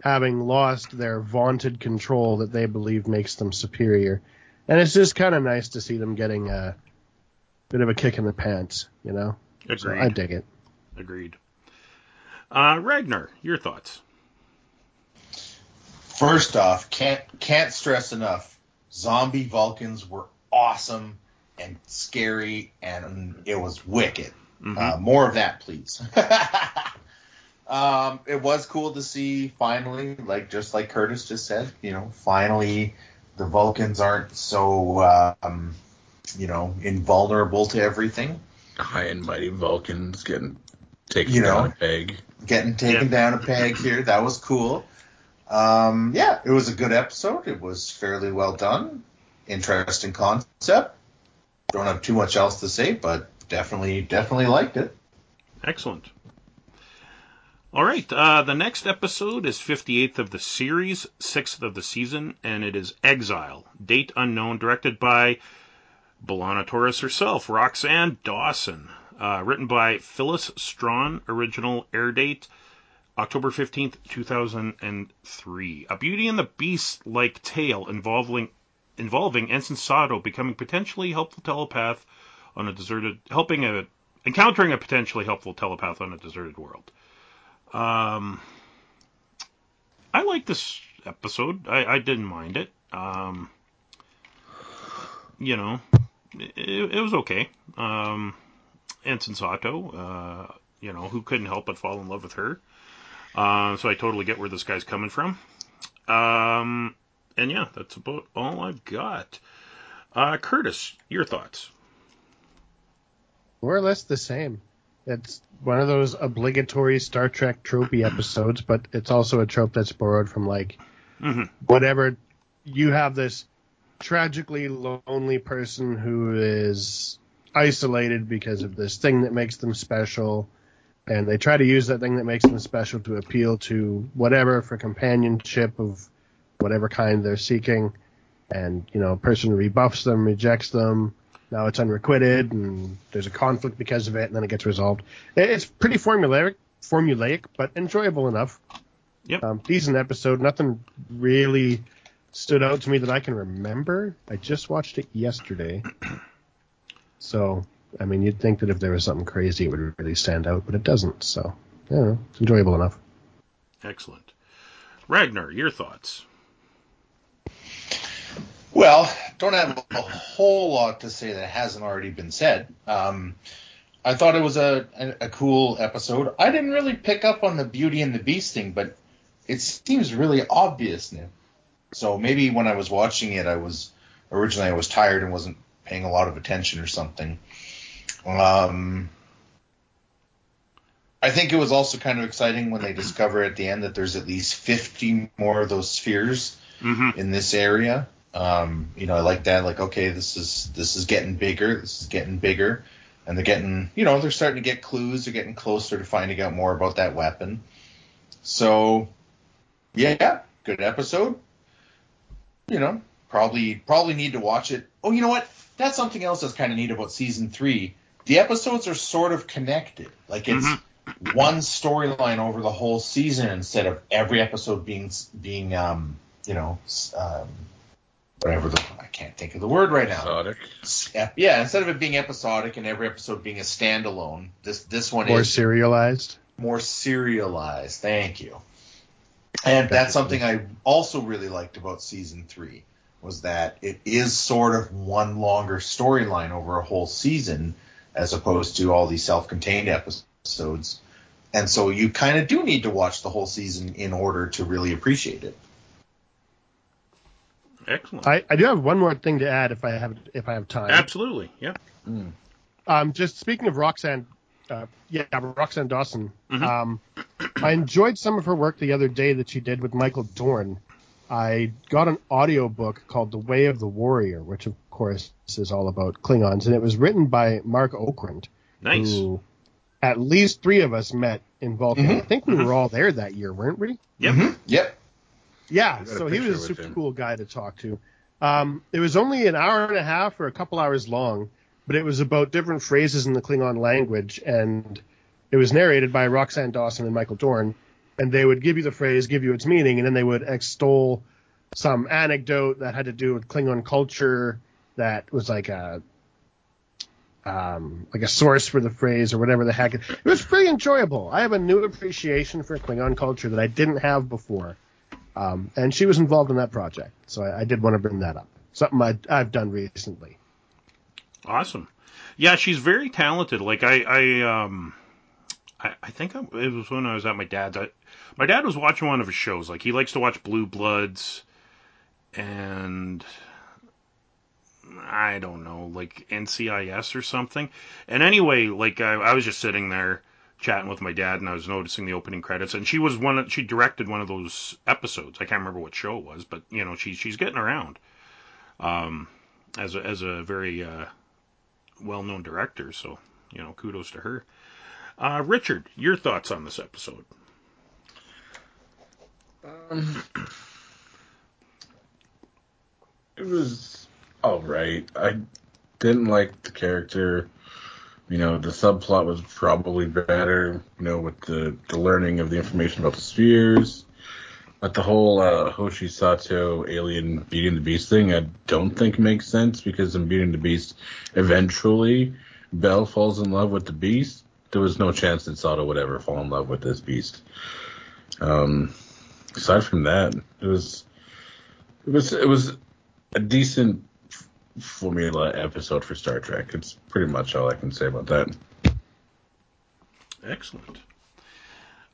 having lost their vaunted control that they believe makes them superior. And it's just kind of nice to see them getting a bit of a kick in the pants, you know? So I dig it. Agreed. Uh, Ragnar, your thoughts? First off, can't can't stress enough. Zombie Vulcans were awesome and scary, and it was wicked. Mhm. Uh, more of that, please. um, it was cool to see finally, like just like Curtis just said, you know, finally the Vulcans aren't so um, you know invulnerable to everything. High and mighty Vulcans getting taken You know. down a peg. getting taken Yeah. down a peg here. That was cool. Um, yeah, it was a good episode. It was fairly well done. Interesting concept. Don't have too much else to say, but definitely, definitely liked it. Excellent. All right. Uh, the next episode is 58th of the series, 6th of the season, and it is Exile. Date unknown, directed by B'Elanna Torres herself, Roxann Dawson. Uh, written by Phyllis Strong. Original air date October 15th, 2003. A Beauty and the Beast like tale involving involving Ensign Sato becoming potentially helpful telepath on a deserted helping a encountering a potentially helpful telepath on a deserted world. Um, I like this episode. I, I didn't mind it. Um, you know, it, it was okay. Um, Ensign Sato, uh, you know, who couldn't help but fall in love with her. Uh, so I totally get where this guy's coming from. Um, and yeah, that's about all I've got. Uh, Curtis, your thoughts? More or less the same. It's one of those obligatory Star Trek tropey episodes, but it's also a trope that's borrowed from like Mhm. whatever. You have this tragically lonely person who is isolated because of this thing that makes them special, and they try to use that thing that makes them special to appeal to whatever for companionship of whatever kind they're seeking. And you know, a person rebuffs them, rejects them. Now it's unrequited, and there's a conflict because of it, and then it gets resolved. It's pretty formulaic, formulaic, but enjoyable enough. Yep. Um, decent episode. Nothing really stood out to me that I can remember. I just watched it yesterday. So, I mean, you'd think that if there was something crazy, it would really stand out, but it doesn't. So, I. It's enjoyable enough. Excellent. Ragnar, your thoughts? Well, don't have a whole lot to say that hasn't already been said. Um, I thought it was a, a, a cool episode. I didn't really pick up on the Beauty and the Beast thing, but it seems really obvious now. So maybe when I was watching it, I was originally I was tired and wasn't paying a lot of attention or something. Um, I think it was also kind of exciting when they discover at the end that there's at least 50 more of those spheres Mm-hmm. in this area. Um, you know, I like that. Like, okay, this is this is getting bigger. This is getting bigger, and they're getting, you know, they're starting to get clues. They're getting closer to finding out more about that weapon. So, yeah, yeah. good episode. You know, probably probably need to watch it. Oh, you know what? That's something else that's kind of neat about season three. The episodes are sort of connected. Like it's one storyline over the whole season instead of every episode being being um you know um whatever the I can't think of the word right now. Exotic. S- Yeah, instead of it being episodic and every episode being a standalone, this this one is More is serialized. more serialized. Thank you. And that's something I also really liked about season three was that it is sort of one longer storyline over a whole season as opposed to all these self-contained episodes. And so you kind of do need to watch the whole season in order to really appreciate it. Excellent. I, I do have one more thing to add if I have if I have time. Absolutely. Yeah. Um, just speaking of Roxann, uh, yeah, Roxann Dawson. Mhm. Um, I enjoyed some of her work the other day that she did with Michael Dorn. I got an audio book called The Way of the Warrior, which of course is all about Klingons, and it was written by Marc Okrand, Nice. who at least three of us met in Vulcan. Mhm. I think we were all there that year, weren't we? Yep. Mhm. Yep. Yeah, I got a so he was a super cool guy to talk to. Um, it was only an hour and a half or a couple hours long, but it was about different phrases in the Klingon language, and it was narrated by Roxann Dawson and Michael Dorn. And they would give you the phrase, give you its meaning, and then they would extol some anecdote that had to do with Klingon culture that was like a um, like a source for the phrase or whatever the heck. It was pretty enjoyable. I have a new appreciation for Klingon culture that I didn't have before. Um, and she was involved in that project, so I, I did want to bring that up. Something I, I've done recently. Awesome. Yeah, she's very talented. Like I, I um, I, I think I, it was when I was at my dad's. I, my dad was watching one of his shows. Like he likes to watch Blue Bloods, and I don't know, like NCIS or something. And anyway, like I, I was just sitting there chatting with my dad, and I was noticing the opening credits, and she was one. of- She directed one of those episodes. I can't remember what show it was, but you know, she's she's getting around. Um, as a as a very uh, well-known director, so you know, kudos to her. Uh, Richard, your thoughts on this episode? Um, it was all right. I didn't like the character. You know, the subplot was probably better. You know, with the the learning of the information about the spheres. But the whole uh, Hoshi Sato alien beating the beast thing, I don't think makes sense because in beating the beast, eventually Belle falls in love with the beast. There was no chance that Sato would ever fall in love with this beast. Um, aside from that, it was it was it was a decent formula episode for Star Trek. It's pretty much all I can say about that. Excellent.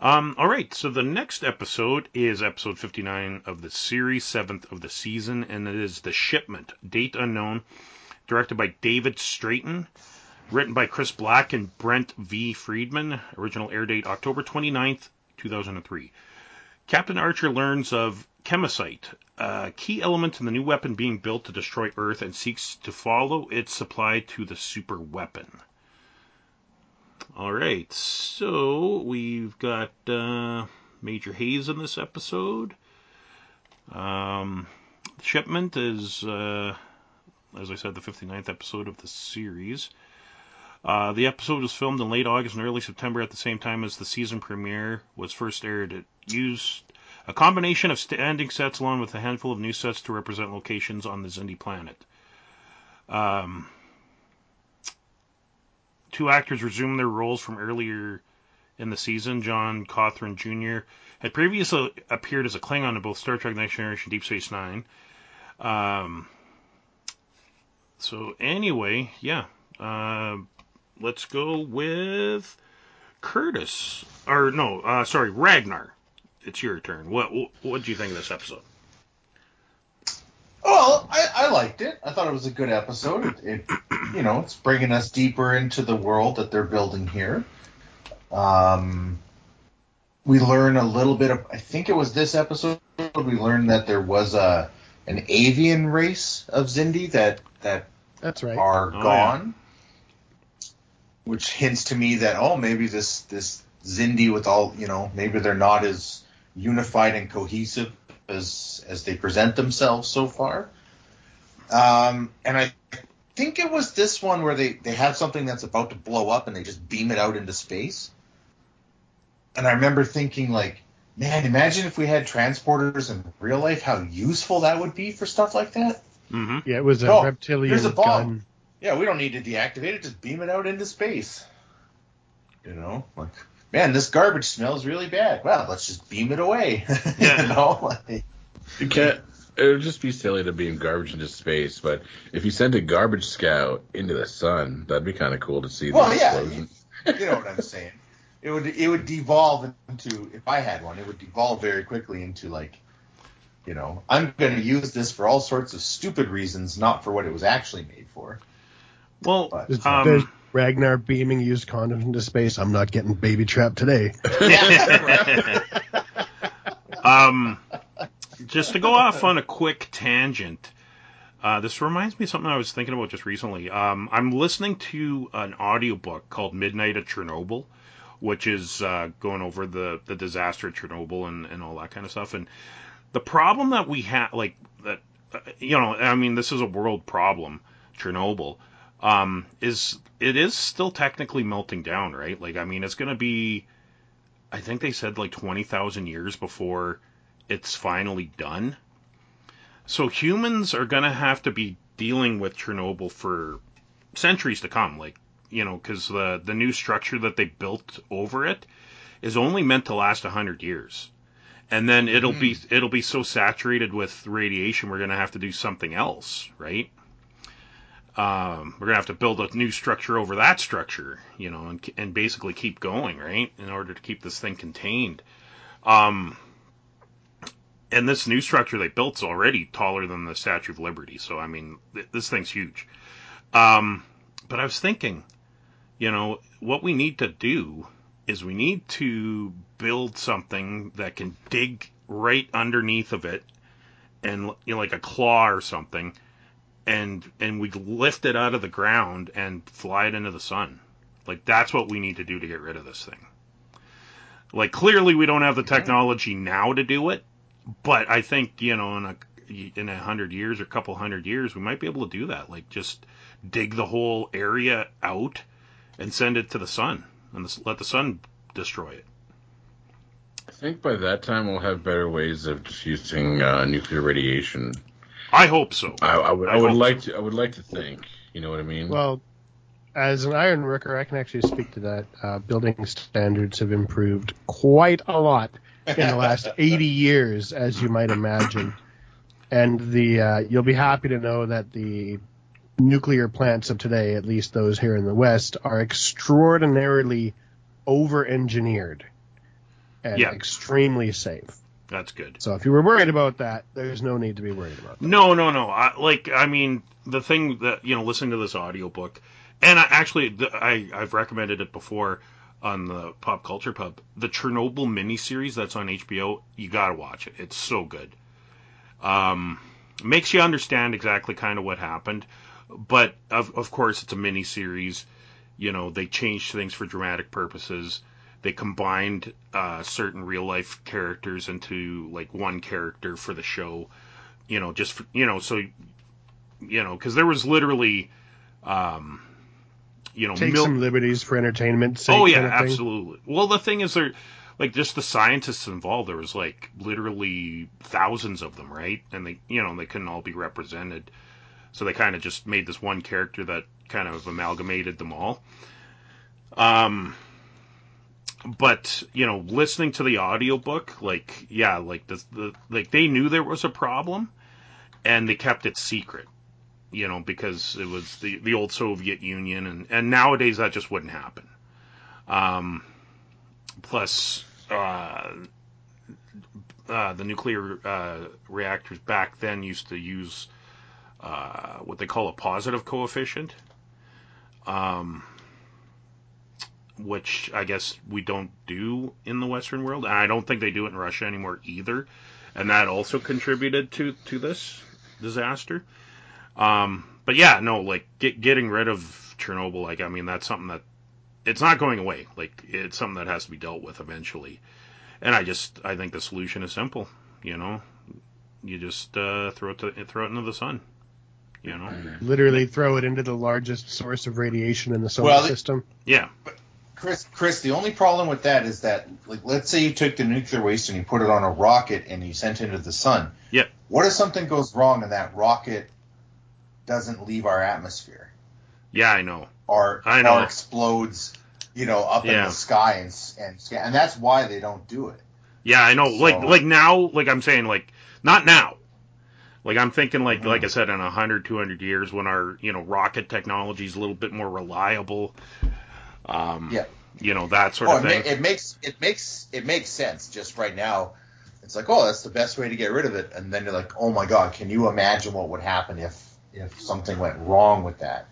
Um, all right, so the next episode is episode 59 of the series, seventh of the season, and it is The Shipment, date unknown, directed by David Straiton. Written by Chris Black and Brent V. Friedman. Original air date October 29th, 2003. Captain Archer learns of Kemocite, a key element in the new weapon being built to destroy Earth, and seeks to follow its supply to the super weapon. All right, so we've got uh, Major Hayes in this episode. Um, shipment is, uh, as I said, the 59th episode of the series. Uh, the episode was filmed in late August and early September at the same time as the season premiere was first aired. It used a combination of standing sets along with a handful of new sets to represent locations on the Xindi planet. Um, two actors resumed their roles from earlier in the season. John Cothran Jr. had previously appeared as a Klingon in both Star Trek Next Generation and Deep Space Nine. Um, so, anyway, yeah. Uh, let's go with Curtis. Or, no, uh, sorry, Ragnar. It's your turn. What what do you think of this episode? Well, I, I liked it. I thought it was a good episode. It, it, you know, it's bringing us deeper into the world that they're building here. Um, we learn a little bit of. I think it was this episode we learned that there was a an avian race of Xindi that that That's right. are Oh, gone, which hints to me that oh maybe this this Xindi with all you know maybe they're not as unified and cohesive as as they present themselves so far. Um, and I think it was this one where they they have something that's about to blow up and they just beam it out into space. And I remember thinking like, man, imagine if we had transporters in real life, how useful that would be for stuff like that. Mm-hmm. Yeah, it was a Oh, reptilian here's a bomb. gun. Yeah, we don't need to deactivate it. Just beam it out into space. You know, like, man, this garbage smells really bad. Well, let's just beam it away. Yeah. you know, like, You can't. It would just be silly to beam garbage into space, but if you sent a garbage scout into the sun, that'd be kind of cool to see. Well, the yeah. explosion. you know what I'm saying. It would it would devolve into if I had one, it would devolve very quickly into like, you know, I'm going to use this for all sorts of stupid reasons, not for what it was actually made for. Well, But- Um, there's Ragnar beaming used condoms into space. I'm not getting baby trapped today. um, just to go off on a quick tangent, uh, this reminds me of something I was thinking about just recently. Um, I'm listening to an audiobook called Midnight at Chernobyl, which is uh, going over the, the disaster at Chernobyl and, and all that kind of stuff. And the problem that we have, like, that, uh, you know, I mean, this is a world problem, Chernobyl, um, is it is still technically melting down, right? Like, I mean, it's going to be, I think they said like 20,000 years before it's finally done. So humans are going to have to be dealing with Chernobyl for centuries to come, like, you know, because the, the new structure that they built over it is only meant to last 100 years. And then it'll be it'll be so saturated with radiation, we're going to have to do something else, right? Um, we're gonna have to build a new structure over that structure, you know, and and basically keep going, right, in order to keep this thing contained. Um, and this new structure they built's already taller than the Statue of Liberty, so I mean, th- this thing's huge. Um, but I was thinking, you know, what we need to do is we need to build something that can dig right underneath of it, and you know, like a claw or something and and we lift it out of the ground and fly it into the sun. Like that's what we need to do to get rid of this thing. Like clearly we don't have the technology now to do it, but I think you know in a in a hundred years or a couple hundred years we might be able to do that. Like just dig the whole area out and send it to the sun and the, let the sun destroy it. I think by that time we'll have better ways of diffusing uh, nuclear radiation. I hope so. I, I would. I I, would hope like to. I would like to think. You know what I mean? Well, as an iron worker, I can actually speak to that. Uh, building standards have improved quite a lot in the last 80 years, as you might imagine. And the uh, you'll be happy to know that the nuclear plants of today, at least those here in the West, are extraordinarily over-engineered and Yeah. extremely safe. That's good. So if you were worried about that, there's no need to be worried about that. No, no, no. I, like, I mean, the thing that you know, listening to this audiobook, and I, actually, the, I I've recommended it before on the Pop Culture Pub. The Chernobyl miniseries that's on HBO, you gotta watch it. It's so good. Um, makes you understand exactly kind of what happened, but of of course it's a miniseries. You know, they changed things for dramatic purposes. They combined uh, certain real life characters into like one character for the show. You know, just for, you know, so you know, because there was literally, um, you know, Take mil- some liberties for entertainment. Sake Oh yeah, kind of absolutely. Well, the thing is, there, like, just the scientists involved. There was like literally thousands of them, right? And they, you know, they couldn't all be represented, so they kind of just made this one character that kind of amalgamated them all. Um, but you know, listening to the audiobook, like, yeah, like the, the like they knew there was a problem, and they kept it secret you know, because it was the, the old Soviet Union, and, and nowadays that just wouldn't happen. Um, plus, uh, uh, the nuclear uh, reactors back then used to use uh, what they call a positive coefficient, um, which I guess we don't do in the Western world, and I don't think they do it in Russia anymore either, and that also contributed to to this disaster. Um, but yeah, no, like get, getting rid of Chernobyl, like I mean, that's something that it's not going away. Like it's something that has to be dealt with eventually. And I just I think the solution is simple. You know, you just uh, throw it to, throw it into the sun. You know, Literally throw it into the largest source of radiation in the solar Well, system. yeah, Chris, Chris, the only problem with that is that, like, let's say you took the nuclear waste and you put it on a rocket and you sent it into the sun. Yeah. What if something goes wrong and that rocket doesn't leave our atmosphere, yeah, I know. or I know. or explodes, you know, up in the sky and and and that's why they don't do it. Yeah, I know. Like So- like now, like I'm saying, like not now. Like I'm thinking, like Mhm. like I said, in 100, 200 years, when our you know rocket technology is a little bit more reliable. Um, Yeah. You know that sort Oh, of it, thing. ma- it makes it makes it makes sense. Just right now, it's like, oh, that's the best way to get rid of it. And then you're like, oh my god, can you imagine what would happen if if something went wrong with that?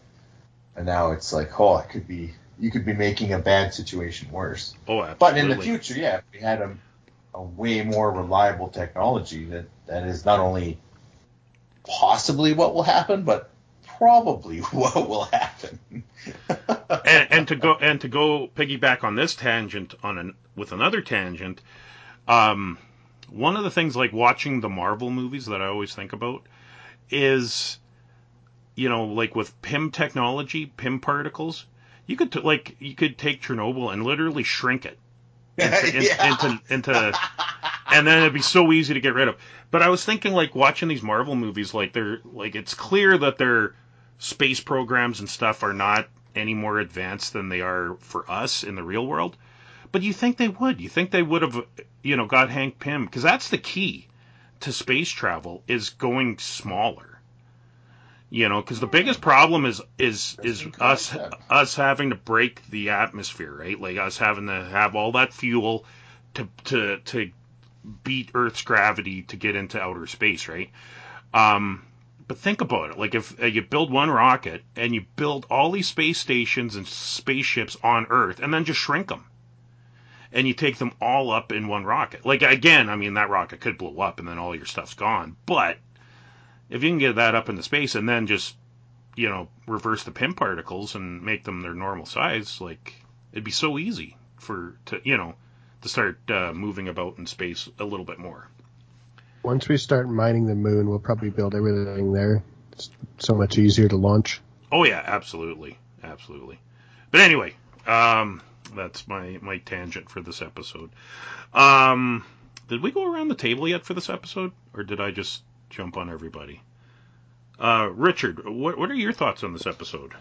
And now it's like, oh, it could be you could be making a bad situation worse. oh, absolutely. But in the future, yeah, if we had a, a way more reliable technology that, that is not only possibly what will happen, but probably what will happen. and, and to go and to go piggyback on this tangent on an with another tangent, um, one of the things like watching the Marvel movies that I always think about is, you know, like with Pym technology, Pym particles, you could t- like you could take Chernobyl and literally shrink it into, Yeah. into into and then it'd be so easy to get rid of. But I was thinking like watching these Marvel movies, like they're like it's clear that their space programs and stuff are not any more advanced than they are for us in the real world. But you think they would? You think they would have, you know, got Hank Pym? Because that's the key to space travel is going smaller. You know, because the biggest problem is is is us us having to break the atmosphere, right? Like us having to have all that fuel to to to beat Earth's gravity to get into outer space, right? Um, but think about it. Like if uh, you build one rocket and you build all these space stations and spaceships on Earth, and then just shrink them, and you take them all up in one rocket. Like again, I mean that rocket could blow up and then all your stuff's gone. But if you can get that up into space and then just you know reverse the Pym particles and make them their normal size, like it'd be so easy for to you know to start uh, moving about in space a little bit more. Once we start mining the moon, we'll probably build everything there. It's so much easier to launch. Oh yeah, absolutely, absolutely. But anyway, um, that's my my tangent for this episode. Um, did we go around the table yet for this episode, or did I just jump on everybody? Uh, Richard, what what are your thoughts on this episode?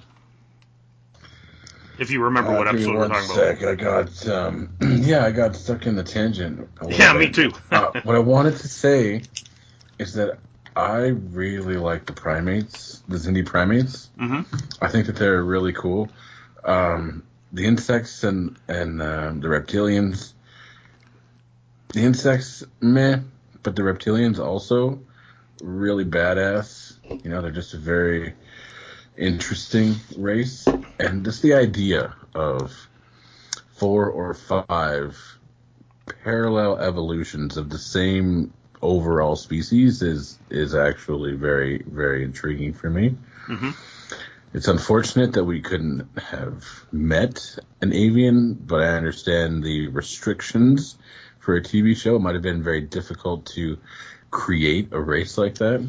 If you remember what Uh, me episode we're talking sec. about. I got um, yeah, I got stuck in the tangent. Yeah, me too. uh, what I wanted to say is that I really like the primates, the Xindi primates. hmm I think that they're really cool. Um, the insects and and uh, the reptilians. The insects, meh, but the reptilians also really badass. You know, they're just a very interesting race, and just the idea of four or five parallel evolutions of the same overall species is is actually very very intriguing for me. hmm It's unfortunate that we couldn't have met an avian, but I understand the restrictions for a TV show. It might have been very difficult to create a race like that.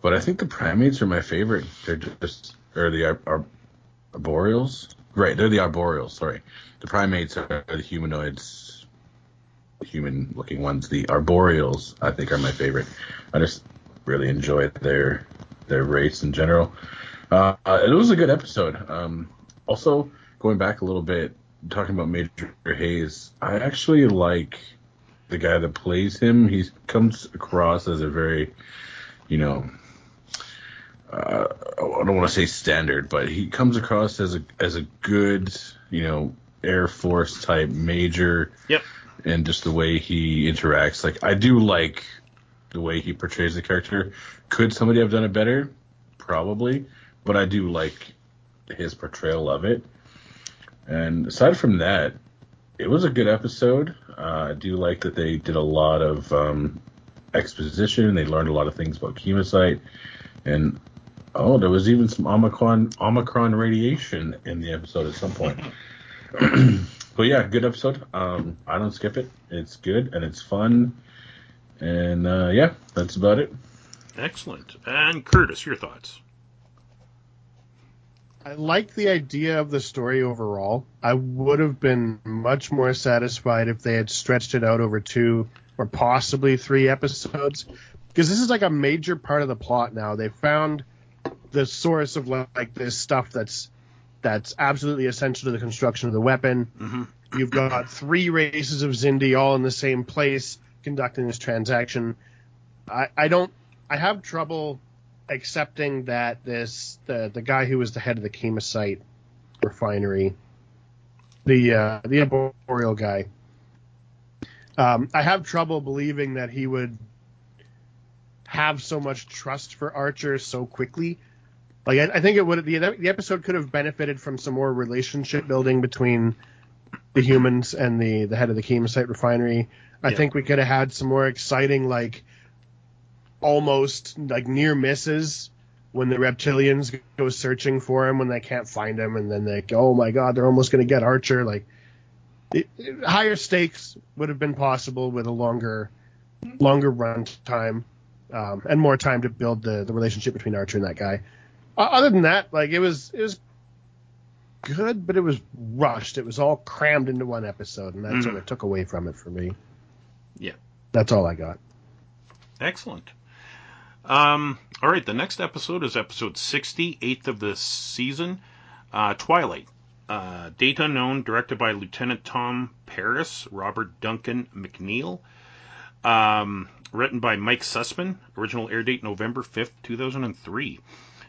But I think the primates are my favorite. They're just, or the ar- ar- arboreals, right? They're the arboreals. Sorry, the primates are the humanoids, human-looking ones. The arboreals, I think, are my favorite. I just really enjoy their their race in general. Uh, it was a good episode. Um, also, going back a little bit, talking about Major Hayes, I actually like the guy that plays him. He comes across as a very, you know, uh, I don't want to say standard, but he comes across as a as a good, you know, Air Force type major. Yep. And just the way he interacts, like I do like the way he portrays the character. Could somebody have done it better? Probably, but I do like his portrayal of it. And aside from that, it was a good episode. Uh, I do like that they did a lot of um, exposition. They learned a lot of things about Kemocite, and oh, there was even some Omicron Omicron radiation in the episode at some point. but yeah, good episode. Um, I don't skip it. It's good and it's fun, and uh, yeah, that's about it. Excellent. And Curtis, your thoughts? I like the idea of the story overall. I would have been much more satisfied if they had stretched it out over two or possibly three episodes. Because this is like a major part of the plot now. They found the source of like this stuff that's that's absolutely essential to the construction of the weapon. Mm-hmm. You've got three races of Xindi all in the same place conducting this transaction. I, I don't I have trouble accepting that this the the guy who was the head of the Kemocite refinery, the uh, the arboreal guy. Um, I have trouble believing that he would have so much trust for Archer so quickly. Like I, I think it would the the episode could have benefited from some more relationship building between the humans and the the head of the Kemocite refinery. I Yeah. think we could have had some more exciting like almost like near misses when the reptilians go searching for him when they can't find him and then they go oh my god they're almost going to get archer like it, it- higher stakes would have been possible with a longer longer run time um, and more time to build the, the relationship between archer and that guy other than that like it was it was good but it was rushed it was all crammed into one episode and that Mhm. sort of took away from it for me Yeah. that's all i got Excellent. Um, all right, the next episode is episode 60, eighth of the season, uh, Twilight. Uh, Date Unknown, directed by Lieutenant Tom Paris, Robert Duncan McNeil. Um, written by Mike Sussman. Original air date November 5th, 2003.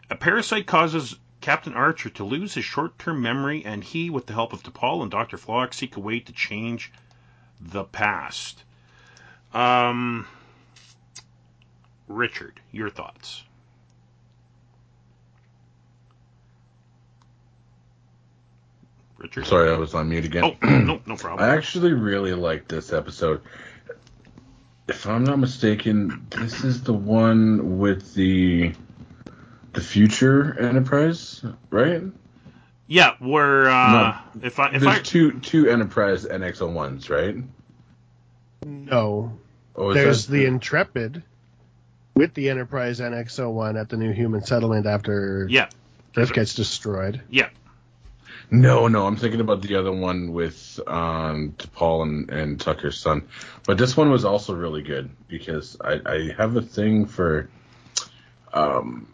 A parasite causes Captain Archer to lose his short term memory, and he, with the help of T'Pol and Dr. Phlox, seek a way to change the past. Um, Richard, your thoughts? Richard? Sorry, I was on mute again. Oh, no, no problem. I actually really like this episode. If I'm not mistaken, this is the one with the the future Enterprise, right? Yeah, where uh, if I if There's I two two Enterprise NXO ones, right? no Or is There's that- the Intrepid with the Enterprise NX-01 at the new human settlement after yeah Earth gets destroyed. yeah No, no, I'm thinking about the other one with um T'Pol and, and Tucker's son. But this one was also really good because I, I have a thing for um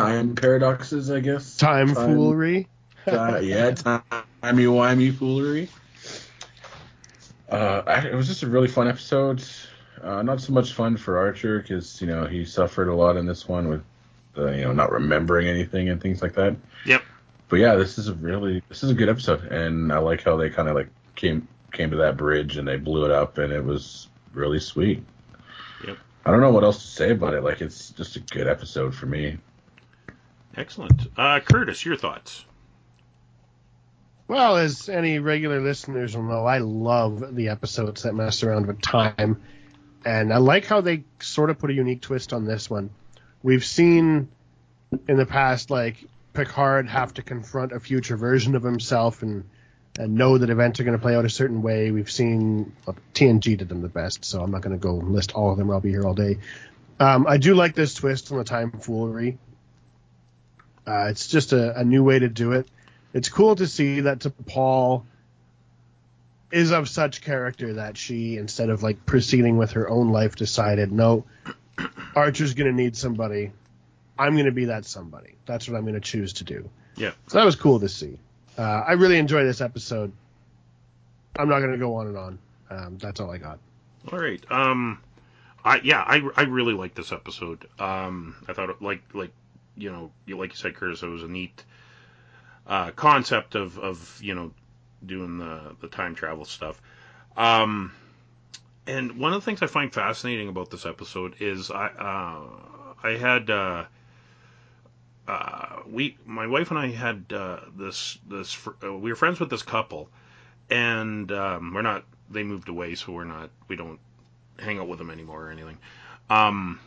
time paradoxes, I guess. Time foolery. uh, yeah, timey wimey foolery. Uh, I, it was just a really fun episode. Uh, not so much fun for Archer because you know he suffered a lot in this one with uh, you know not remembering anything and things like that. Yep. But yeah, this is a really this is a good episode, and I like how they kind of like came came to that bridge and they blew it up, and it was really sweet. Yep. I don't know what else to say about it. Like it's just a good episode for me. Excellent. Uh, Curtis, your thoughts? Well, as any regular listeners will know, I love the episodes that mess around with time. And I like how they sort of put a unique twist on this one. We've seen in the past, like, Picard have to confront a future version of himself and, and know that events are going to play out a certain way. We've seen well, TNG did them the best, so I'm not going to go list all of them I'll be here all day. Um, I do like this twist on the time foolery. Uh, it's just a, a new way to do it it's cool to see that T'Pol is of such character that she, instead of like proceeding with her own life, decided, no, Archer's going to need somebody. I'm going to be that somebody. That's what I'm going to choose to do. Yeah. So that was cool to see. Uh, I really enjoyed this episode. I'm not going to go on and on. Um, that's all I got. All right. Um, I yeah, I, I really like this episode. Um, I thought it, like like you know, like you said, Curtis, it was a neat uh, concept of, of you know doing the the time travel stuff. Um, and one of the things I find fascinating about this episode is I uh, I had uh, uh, we my wife and I had uh, this this uh, we were friends with this couple, and um, we're not they moved away so we're not we don't hang out with them anymore or anything. Um,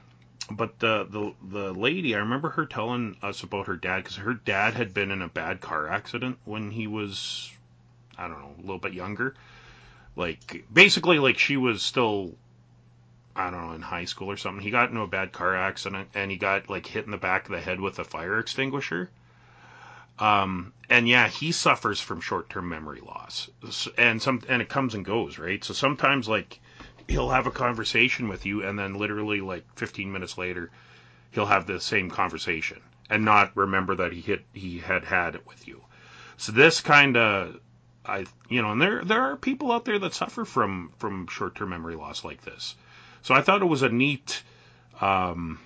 but the the the lady, I remember her telling us about her dad because her dad had been in a bad car accident when he was, I don't know, a little bit younger. Like basically, like she was still, I don't know, in high school or something. He got into a bad car accident and he got like hit in the back of the head with a fire extinguisher. Um, and yeah, he suffers from short-term memory loss, and some and it comes and goes, right? So sometimes like he'll have a conversation with you and then literally like 15 minutes later he'll have the same conversation and not remember that he hit he had had it with you. So this kind of i you know and there there are people out there that suffer from from short-term memory loss like this. So i thought it was a neat um,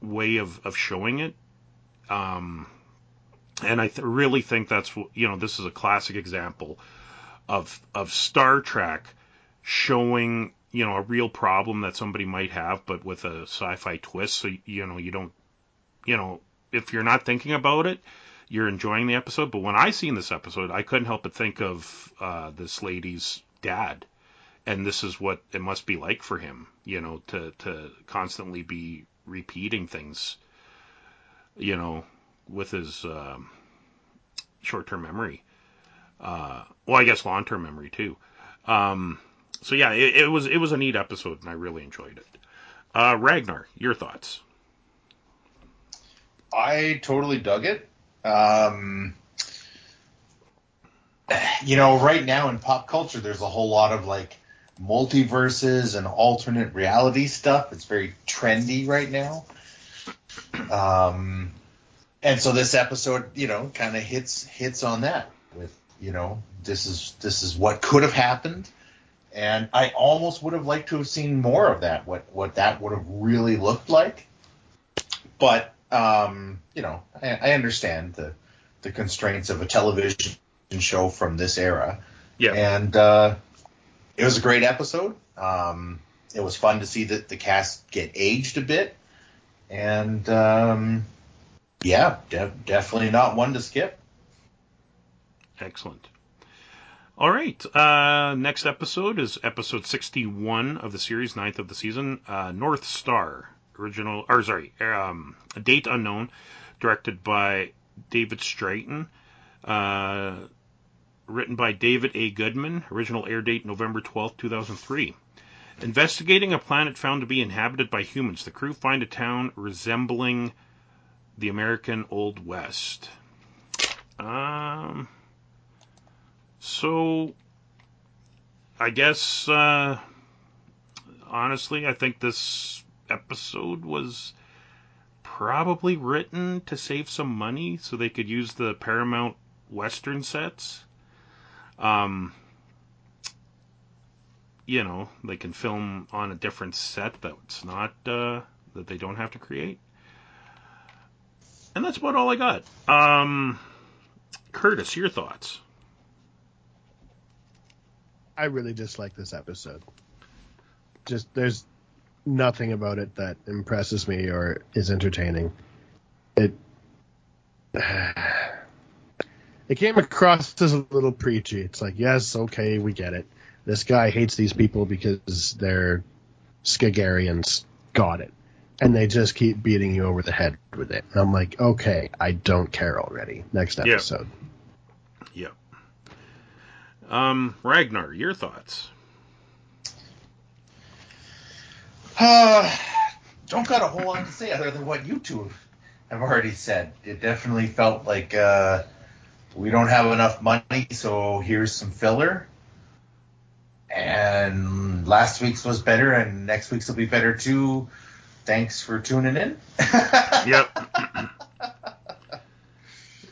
way of of showing it. Um, and i th- really think that's you know this is a classic example of of star trek showing you know a real problem that somebody might have, but with a sci-fi twist. So you know you don't you know if you're not thinking about it, you're enjoying the episode. But when I seen this episode, I couldn't help but think of uh, this lady's dad, and this is what it must be like for him. You know to to constantly be repeating things. You know with his um, short-term memory. Uh, well, I guess long-term memory too. Um, so yeah, it, it, was it was a neat episode, and I really enjoyed it. Uh, Ragnar, your thoughts? I totally dug it. Um, you know, right now in pop culture, there's a whole lot of like multiverses and alternate reality stuff. It's very trendy right now. Um, and so this episode, you know, kind of hits hits on that with, you know, this is this is what could have happened and I almost would have liked to have seen more of that. What what that would have really looked like. But um, you know, I, I understand the the constraints of a television show from this era. Yeah. And uh, it was a great episode. Um, it was fun to see that the cast get aged a bit, and um, yeah, de- definitely not one to skip. Excellent. All right. Uh, next episode is episode 61 of the series, ninth of the season. Uh, North Star, original, or sorry, um, date unknown, directed by David Straiton. Uh, written by David A. Goodman. Original air date November 12, 2003. Investigating a planet found to be inhabited by humans, the crew find a town resembling the American Old West. Um so, I guess, uh, honestly, I think this episode was probably written to save some money so they could use the Paramount Western sets. Um, you know, they can film on a different set that's not, uh, that they don't have to create. And that's about all I got. Um, Curtis, your thoughts? I really dislike this episode. Just there's nothing about it that impresses me or is entertaining. It it came across as a little preachy. It's like, yes, okay, we get it. This guy hates these people because they're Skagarians. Got it. And they just keep beating you over the head with it. And I'm like, okay, I don't care already. Next Yeah. episode. Yep. Um, Ragnar, your thoughts? Uh, don't got a whole lot to say other than what you two have already said. It definitely felt like uh, we don't have enough money, so here's some filler. And last week's was better, and next week's will be better too. Thanks for tuning in. Yep.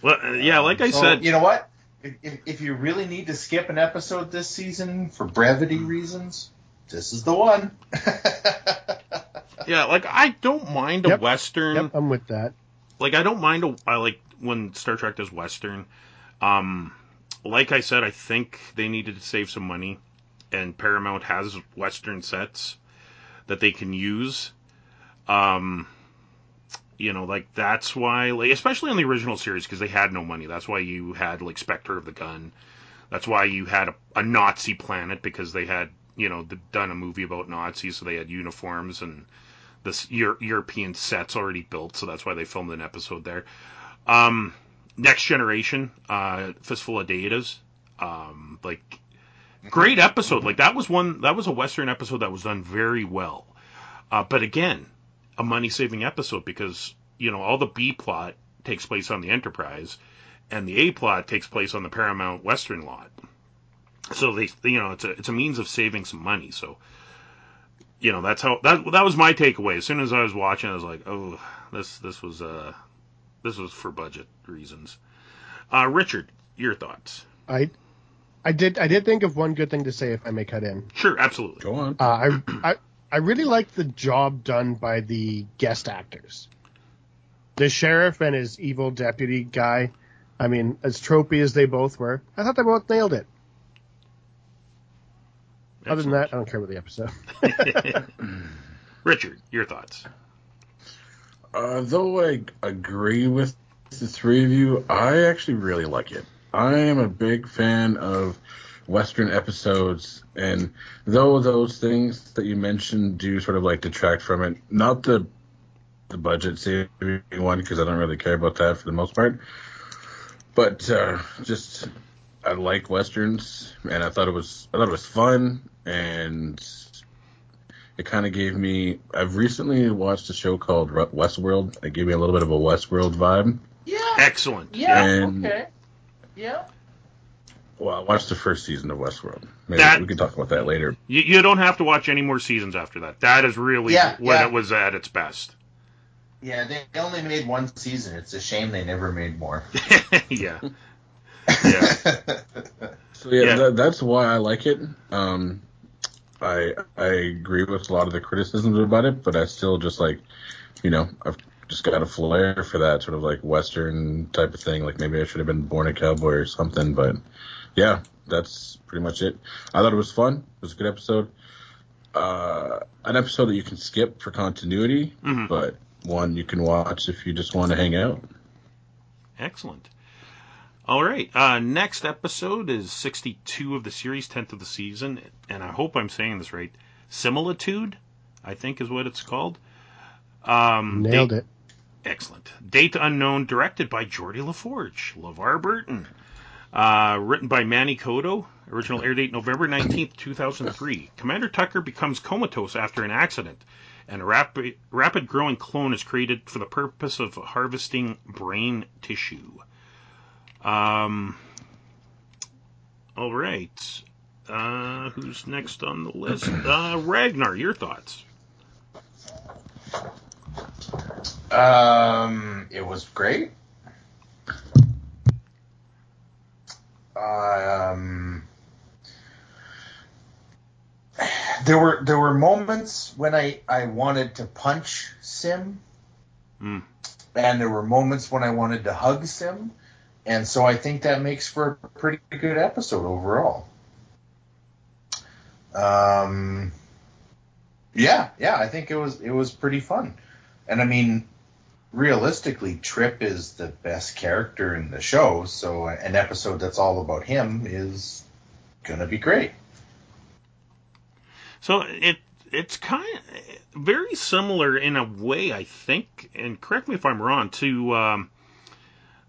well, yeah, like I So, said, you know what? If, if, if you really need to skip an episode this season for brevity reasons, this is the one. yeah, like I don't mind a Yep. western. Yep, I'm with that. like I don't mind a, I like when Star Trek does western. Um, like I said, I think they needed to save some money, and Paramount has western sets that they can use. Um, you know, like that's why, like especially on the original series because they had no money. That's why you had like Spectre of the Gun. That's why you had a, a Nazi planet because they had you know done a movie about Nazis, so they had uniforms and this Euro- European sets already built, so that's why they filmed an episode there. Um, Next Generation, uh, Fistful of Datas, um, like great episode. Like that was one that was a Western episode that was done very well. Uh, but again, a money saving episode because you know all the B plot takes place on the Enterprise, and the A plot takes place on the Paramount Western lot. So they, you know, it's a it's a means of saving some money. So you know that's how that that was my takeaway. As soon as I was watching, I was like, oh, this this was uh this was for budget reasons. Uh, Richard, your thoughts? I I did I did think of one good thing to say if I may cut in. Sure, absolutely. Go on. Uh, I, I I really liked the job done by the guest actors. The sheriff and his evil deputy guy. I mean, as tropey as they both were, I thought they both nailed it. Other than that, I don't care about the episode. Richard, your thoughts? Uh, though I agree with the three of you, I actually really like it. I am a big fan of Western episodes, and though those things that you mentioned do sort of like detract from it, not the the budget saving one because I don't really care about that for the most part, but uh, just I like westerns, and I thought it was I thought it was fun, and it kind of gave me. I've recently watched a show called Westworld. It gave me a little bit of a Westworld vibe. yeah. Excellent. Yeah. And- okay. Yeah. Well, I watched the first season of Westworld. Maybe That- we can talk about that later. You, you don't have to watch any more seasons after that. That is really Yeah, when yeah. it was at its best. Yeah, they they only made one season. It's a shame they never made more. yeah. Yeah. So yeah, Yeah. That, that's why I like it. Um, I I agree with a lot of the criticisms about it, but I still just like, you know, I've just got a flair for that sort of like Western type of thing. Like maybe I should have been born a cowboy or something, but yeah, that's pretty much it. I thought it was fun. It was a good episode. Uh, an episode that you can skip for continuity, Mhm. but one you can watch if you just want to hang out. Excellent. All right. Uh, next episode is 62 of the series, 10th of the season, and I hope I'm saying this right. Similitude, I think is what it's called. Um, Nailed date- it. Excellent. Date Unknown, directed by Geordi La Forge. LeVar Burton. Uh, written by Manny Coto. Original air date November 19th, 2003. Commander Tucker becomes comatose after an accident, and a rapid, rapid growing clone is created for the purpose of harvesting brain tissue. Um, all right. Uh, who's next on the list? Uh, Ragnar, your thoughts? Um, it was great. Um, there were there were moments when I I wanted to punch Sim, Hmm. and there were moments when I wanted to hug Sim, and so I think that makes for a pretty good episode overall. Um, Yeah, yeah, I think it was it was pretty fun. And I mean, realistically, Trip is the best character in the show, so an episode that's all about him is gonna be great. So it it's kind of very similar in a way, I think, and correct me if I'm wrong, to um,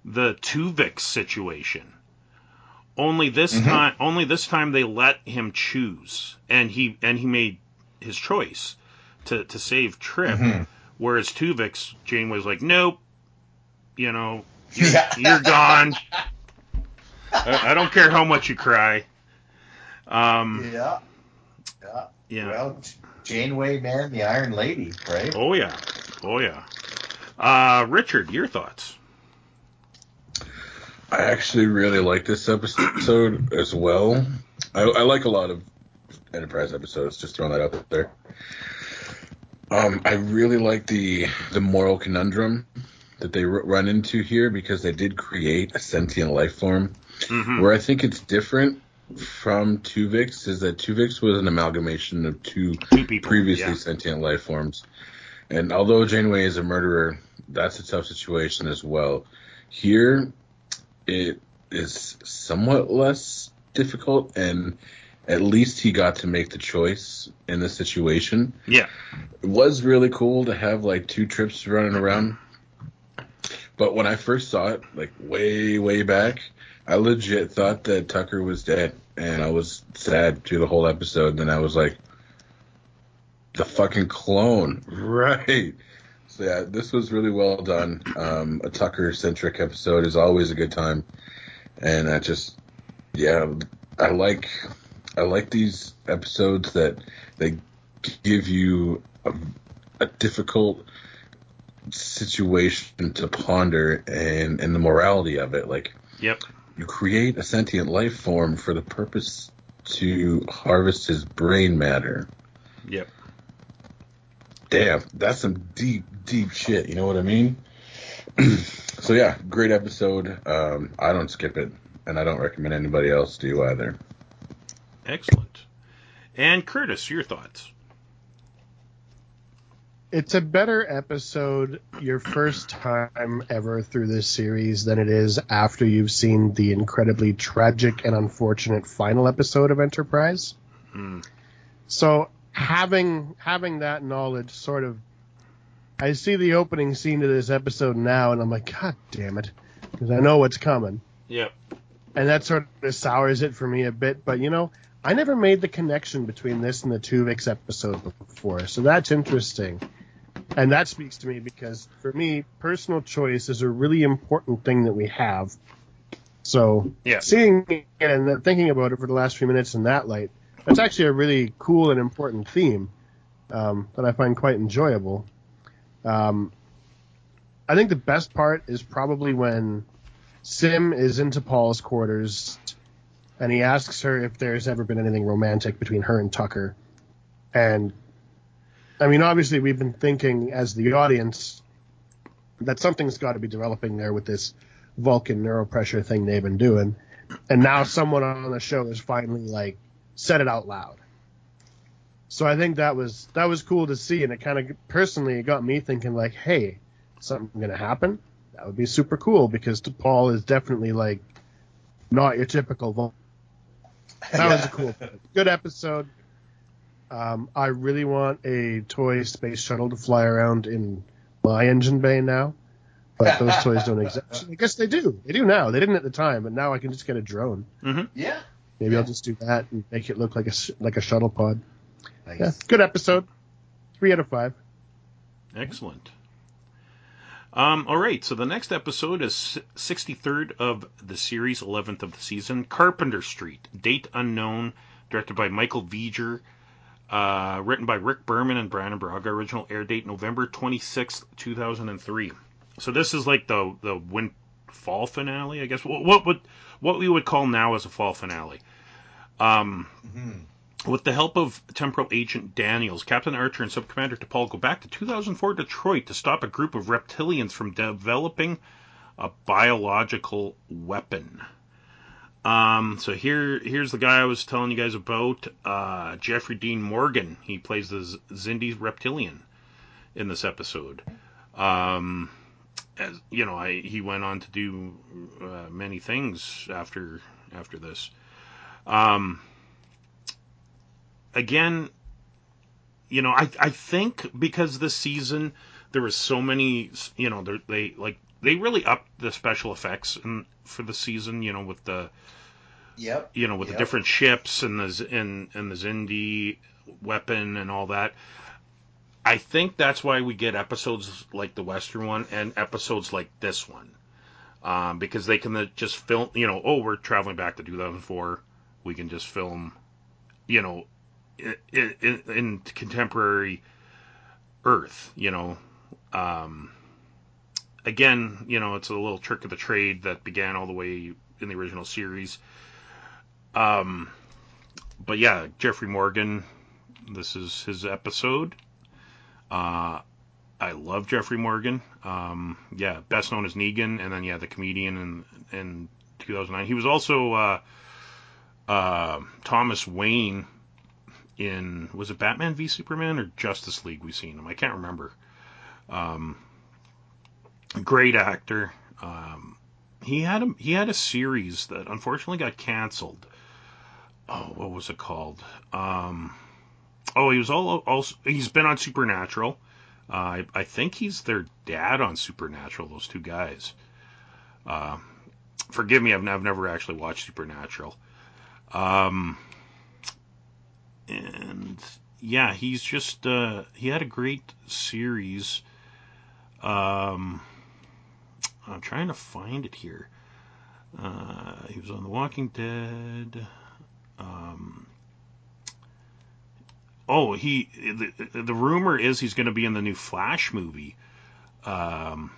the Tuvix situation. Only this Mhm. time, only this time they let him choose, and he and he made his choice to to save Trip. Mhm. Whereas Tuvix, Jane was like, nope, you know, you're, Yeah. you're gone. I, I don't care how much you cry. Um, Yeah. Yeah. yeah. Well, Janeway, man, the Iron Lady, right? Oh yeah. Oh yeah. Uh, Richard, your thoughts? I actually really like this episode as well. I, I like a lot of Enterprise episodes. Just throwing that out there. Um, I really like the the moral conundrum that they run into here because they did create a sentient life form. Mm-hmm. Where I think it's different from Tuvix is that Tuvix was an amalgamation of two Two people. previously yeah. sentient life forms. And although Janeway is a murderer, that's a tough situation as well. Here, it is somewhat less difficult, and at least he got to make the choice in this situation. Yeah. It was really cool to have like two trips running around. But when I first saw it, like way, way back, I legit thought that Tucker was dead. And I was sad through the whole episode. And then I was like, the fucking clone. Right. So yeah, this was really well done. Um, a Tucker centric episode is always a good time. And I just, yeah, I like, I like these episodes that they give you a, a difficult situation to ponder and, and the morality of it. Like, Yep. you create a sentient life form for the purpose to harvest his brain matter. Yep. Damn, that's some deep, deep shit. You know what I mean? so yeah, great episode. Um, I don't skip it, and I don't recommend anybody else do either. Excellent. And Curtis, your thoughts? It's a better episode your first time ever through this series than it is after you've seen the incredibly tragic and unfortunate final episode of Enterprise. Hmm. So having having that knowledge sort of I see the opening scene to this episode now and I'm like, God damn it. Because I know what's coming. Yep. And that sort of sours it for me a bit, but you know, I never made the connection between this and the Tuvix episode before, so that's interesting. And that speaks to me because for me, personal choice is a really important thing that we have. So Yeah. seeing it and thinking about it for the last few minutes in that light, that's actually a really cool and important theme um, that I find quite enjoyable. Um, I think the best part is probably when Sim is into T'Pol's quarters and he asks her if there's ever been anything romantic between her and Tucker. And I mean, obviously, we've been thinking as the audience that something's got to be developing there with this Vulcan neuropressure thing they've been doing. And now someone on the show has finally like said it out loud. So I think that was that was cool to see, and it kind of personally it got me thinking like, hey, something gonna happen? That would be super cool because T'Pol is definitely like not your typical Vulcan. That was a cool, good episode. Um, I really want a toy space shuttle to fly around in my engine bay now, but those toys don't exist. I guess they do. They do now. They didn't at the time, but now I can just get a drone. Yeah. Maybe I'll just do that and make it look like a like a shuttle pod. Nice. Yeah, good episode. Three out of five. Excellent. Um, all right, so the next episode is 63rd of the series, 11th of the season, Carpenter Street, date unknown, directed by Michael Vejar, uh, written by Rick Berman and Brannon Braga, original air date November 26th, 2003. So this is like the the win fall finale, I guess. What, what would what we would call now as a fall finale. Um, Mhm. With the help of temporal agent Daniels, Captain Archer and Subcommander T'Pol go back to 2004 Detroit to stop a group of reptilians from developing a biological weapon. Um, so here, here's the guy I was telling you guys about, uh, Jeffrey Dean Morgan. He plays the Z- Xindi reptilian in this episode. Um, as you know, I, he went on to do uh, many things after after this. Um, again, you know, I I think because this season there was so many, you know, they- they like they really upped the special effects in, for the season. You know, with the Yep. you know, with Yep. the different ships and the and and the Xindi weapon and all that. I think that's why we get episodes like the Western one and episodes like this one, um, because they can uh, just film. You know, oh, we're traveling back to 2004. We can just film, you know, in, in, in contemporary Earth. You know, um, again, you know, it's a little trick of the trade that began all the way in the original series. Um, but yeah, Jeffrey Morgan, this is his episode. Uh, I love Jeffrey Morgan. Um, yeah, best known as Negan, and then yeah, the comedian in in 2009. He was also uh, uh, Thomas Wayne in was it Batman v Superman or Justice League? We've seen him. I can't remember. Um, great actor. Um, he had a he had a series that unfortunately got canceled. Oh, what was it called? Um, oh, he was all also he's been on Supernatural. Uh, I, I think he's their dad on Supernatural. Those two guys. Uh, forgive me, I've, I've never actually watched Supernatural. Um, and yeah, he's just uh, he had a great series. Um, I'm trying to find it here. Uh, he was on The Walking Dead. Um, oh, he the, the rumor is he's going to be in the new Flash movie. Um,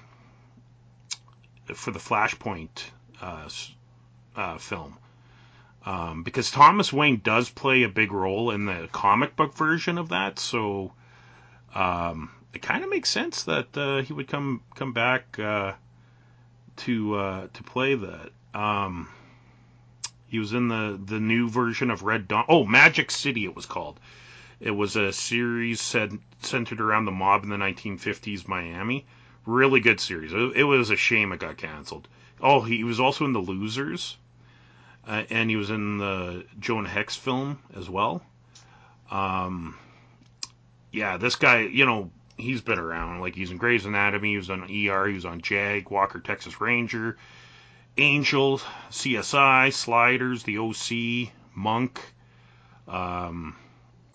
for the Flashpoint uh, uh, film. Um, because Thomas Wayne does play a big role in the comic book version of that, so um, it kind of makes sense that uh, he would come come back uh, to uh, to play that. Um, he was in the the new version of Red Dawn. Oh, Magic City, it was called. It was a series said, centered around the mob in the 1950s Miami. Really good series. It, it was a shame it got canceled. Oh, he was also in The Losers, uh, and he was in the Jonah Hex film as well. Um, yeah, this guy, you know, he's been around. Like he's in Grey's Anatomy, he was on ER, he was on Jag, Walker Texas Ranger, Angel, CSI, Sliders, The OC, Monk. Um,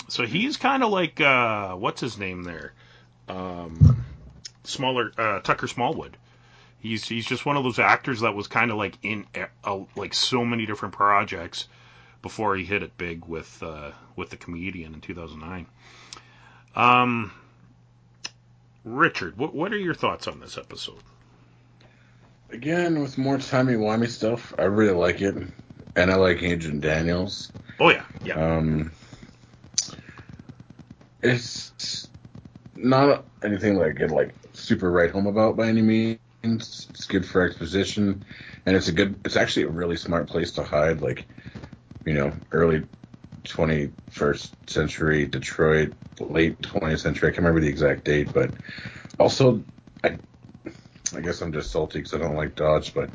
so he's kind of like uh, what's his name there? Um, smaller uh, Tucker Smallwood. He's he's just one of those actors that was kind of like in uh, like so many different projects before he hit it big with uh, with the comedian in 2009. Um, Richard, what what are your thoughts on this episode? Again, with more timey wimey stuff, I really like it, and I like Agent Daniels. Oh yeah, yeah, Um, it's not anything like get like super right home about by any means. It's good for exposition, and it's a good. It's actually a really smart place to hide, like you know, early 21st century Detroit, late 20th century. I can't remember the exact date, but also I. I guess I'm just salty because I don't like Dodge, but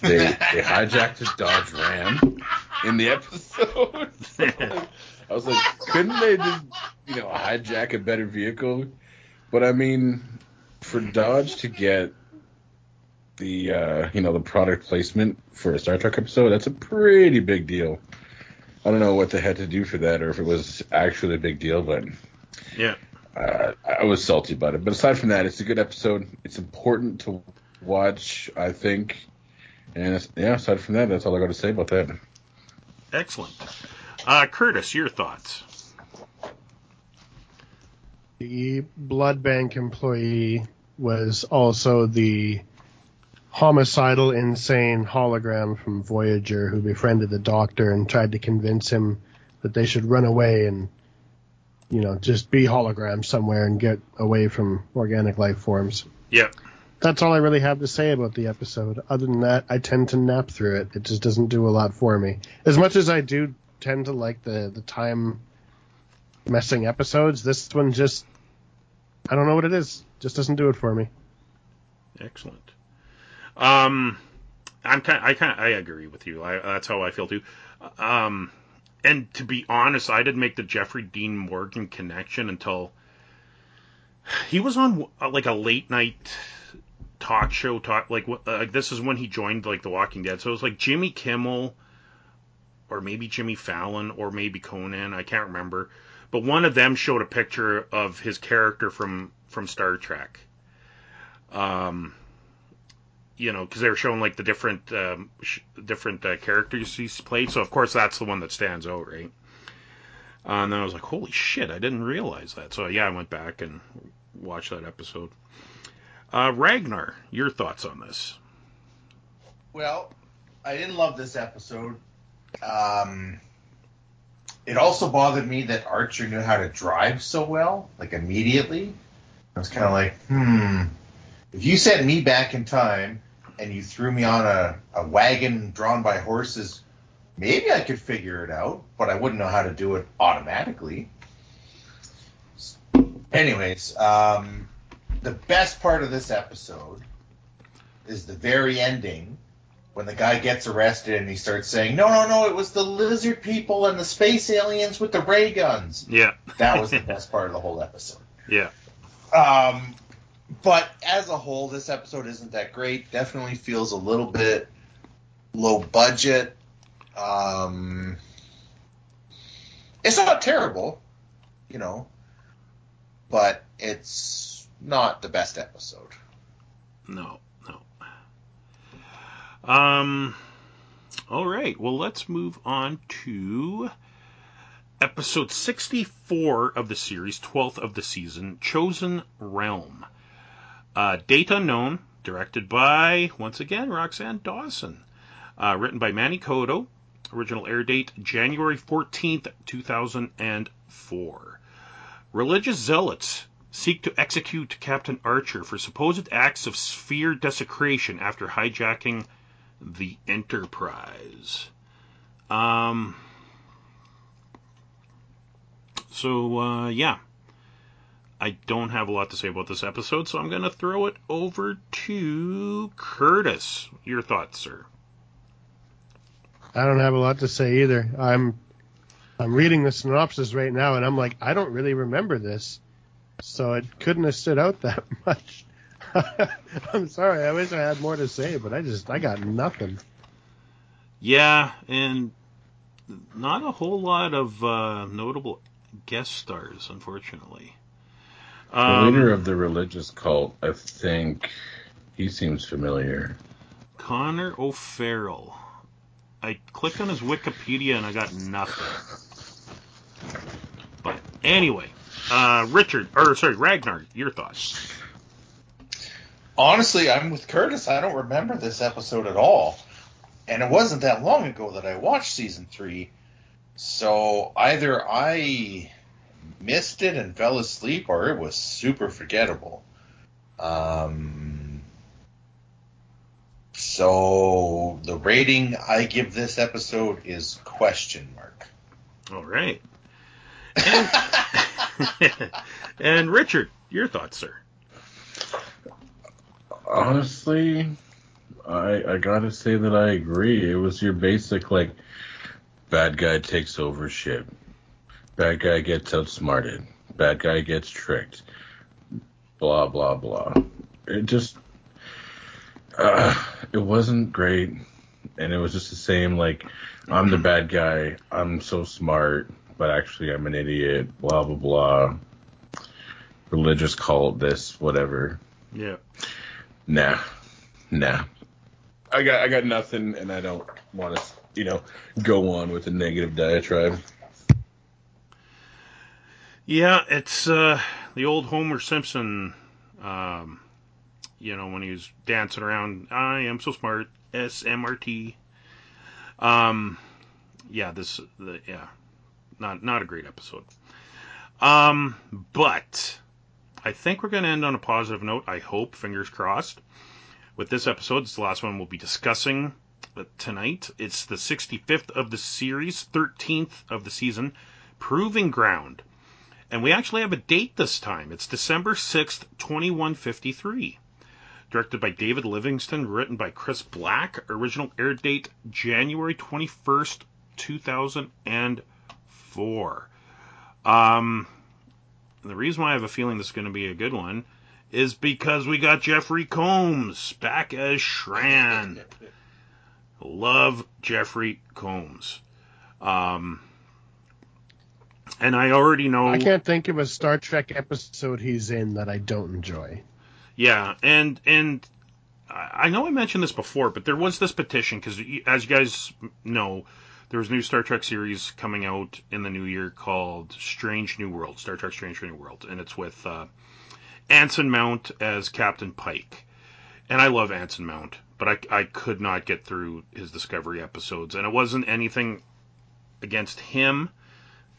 they they hijacked a Dodge Ram in the episode. So, like, I was like, couldn't they just, you know, hijack a better vehicle? But I mean, for Dodge to get the, uh, you know, the product placement for a Star Trek episode, that's a pretty big deal. I don't know what they had to do for that, or if it was actually a big deal, but yeah. uh, I was salty about it. But aside from that, it's a good episode. It's important to watch, I think. And it's, yeah, aside from that, that's all I got to say about that. Excellent. Uh, Curtis, your thoughts? The blood bank employee was also the homicidal, insane hologram from Voyager who befriended the doctor and tried to convince him that they should run away and, you know, just be holograms somewhere and get away from organic life forms. Yeah. That's all I really have to say about the episode. Other than that, I tend to nap through it. It just doesn't do a lot for me. As much as I do tend to like the the time messing episodes, this one just I don't know what it is. Just doesn't do it for me. Excellent. Um, I'm kind. I kind. I agree with you. I, that's how I feel too. Um, and to be honest, I didn't make the Jeffrey Dean Morgan connection until he was on uh, like a late night talk show. Talk like uh, this is when he joined like The Walking Dead. So it was like Jimmy Kimmel, or maybe Jimmy Fallon, or maybe Conan. I can't remember. But one of them showed a picture of his character from from Star Trek. Um, you know, because they were showing like the different um, sh- different uh, characters he's played. So of course that's the one that stands out, right? Uh, and then I was like, holy shit, I didn't realize that. So yeah, I went back and watched that episode. Uh, Ragnar, your thoughts on this? Well, I didn't love this episode. Um, it also bothered me that Archer knew how to drive so well, like immediately. I was kind of like, hmm, if you sent me back in time and you threw me on a, a wagon drawn by horses, maybe I could figure it out, but I wouldn't know how to do it automatically. Anyways, um, the best part of this episode is the very ending when the guy gets arrested and he starts saying, "No, no, no, it was the lizard people and the space aliens with the ray guns." Yeah. That was the best part of the whole episode. Yeah. Um, but as a whole, this episode isn't that great. Definitely feels a little bit low budget. Um, it's not terrible, you know, but it's not the best episode. No, no. Um. All right. Well, let's move on to episode 64 of the series, 12th of the season, Chosen Realm. Uh, Date Unknown, directed by, once again, Roxann Dawson. Uh, written by Manny Coto. Original air date January 14th, 2004. Religious zealots seek to execute Captain Archer for supposed acts of sphere desecration after hijacking the Enterprise. Um, so, uh, yeah. I don't have a lot to say about this episode, so I'm going to throw it over to Curtis. Your thoughts, sir? I don't have a lot to say either. I'm I'm reading the synopsis right now, and I'm like, I don't really remember this, so it couldn't have stood out that much. I'm sorry. I wish I had more to say, but I just I got nothing. Yeah, and not a whole lot of uh, notable guest stars, unfortunately. The Um, leader of the religious cult, I think he seems familiar. Conor O'Farrell. I clicked on his Wikipedia and I got nothing. But anyway, uh, Richard, or sorry, Ragnar, your thoughts? Honestly, I'm with Curtis. I don't remember this episode at all. And it wasn't that long ago that I watched season three. So either I missed it and fell asleep or it was super forgettable. Um, so the rating I give this episode is question mark. All right. And, and Richard, your thoughts, sir? Honestly, I I gotta say that I agree. It was your basic like bad guy takes over shit. Bad guy gets outsmarted. Bad guy gets tricked. Blah blah blah. It just uh, it wasn't great, and it was just the same. Like I'm the bad guy. I'm so smart, but actually I'm an idiot. Blah blah blah. Religious cult. This whatever. Yeah. Nah, nah. I got I got nothing, and I don't want to, you know, go on with a negative diatribe. Yeah, it's uh, the old Homer Simpson, um, you know, when he was dancing around, I am so smart, SMRT. Um, yeah, this, the, yeah, not not a great episode. Um, but I think we're going to end on a positive note. I hope, fingers crossed. With this episode, it's the last one we'll be discussing tonight. It's the 65th of the series, 13th of the season, Proving Ground. And we actually have a date this time. It's December 6th, 2153. Directed by David Livingston, written by Chris Black. Original air date January 21st, 2004. Um, the reason why I have a feeling this is going to be a good one is because we got Jeffrey Combs back as Shran. Love Jeffrey Combs. Um, and I already know. I can't think of a Star Trek episode he's in that I don't enjoy. Yeah, and and I know I mentioned this before, but there was this petition because, as you guys know, there was a new Star Trek series coming out in the new year called Strange New World, Star Trek Strange New World, and it's with uh, Anson Mount as Captain Pike. And I love Anson Mount, but I, I could not get through his Discovery episodes, and it wasn't anything against him.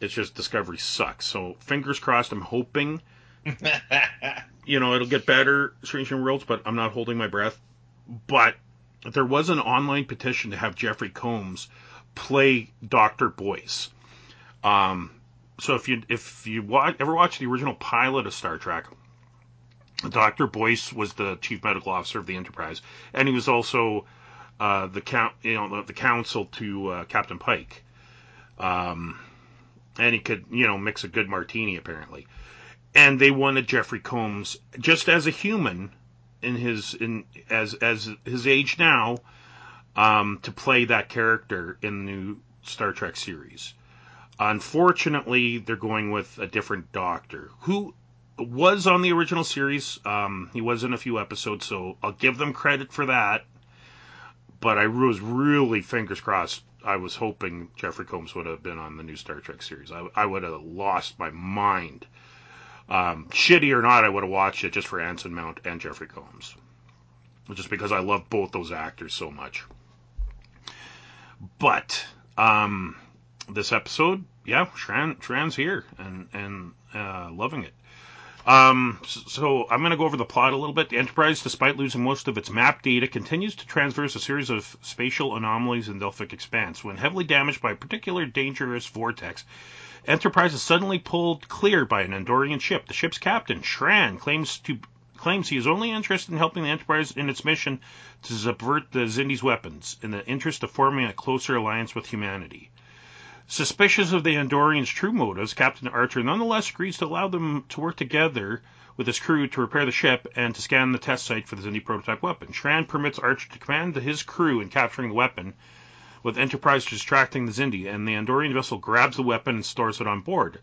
It's just Discovery sucks. So fingers crossed. I'm hoping, you know, it'll get better, Strange New Worlds, but I'm not holding my breath. But there was an online petition to have Jeffrey Combs play Doctor Boyce. Um, so if you if you watch, ever watch the original pilot of Star Trek, Doctor Boyce was the chief medical officer of the Enterprise, and he was also uh, the count you know the, the counsel to uh, Captain Pike. Um, and he could you know mix a good martini apparently. And they wanted Jeffrey Combs just as a human in his in as as his age now um, to play that character in the new Star Trek series. Unfortunately, they're going with a different doctor who was on the original series. Um, he was in a few episodes, so I'll give them credit for that. But I was really fingers crossed. I was hoping Jeffrey Combs would have been on the new Star Trek series. I, I would have lost my mind. Um, shitty or not, I would have watched it just for Anson Mount and Jeffrey Combs, just because I love both those actors so much. But um, this episode, yeah, Shran, Shran's here and and uh, loving it. Um, so I'm going to go over the plot a little bit. The Enterprise, despite losing most of its map data, continues to traverse a series of spatial anomalies in Delphic Expanse. When heavily damaged by a particular dangerous vortex, Enterprise is suddenly pulled clear by an Andorian ship. The ship's captain, Shran, claims to claims he is only interested in helping the Enterprise in its mission to subvert the Xindi's weapons in the interest of forming a closer alliance with humanity. Suspicious of the Andorians' true motives, Captain Archer nonetheless agrees to allow them to work together with his crew to repair the ship and to scan the test site for the Xindi prototype weapon. Shran permits Archer to command his crew in capturing the weapon, with Enterprise distracting the Xindi, and the Andorian vessel grabs the weapon and stores it on board.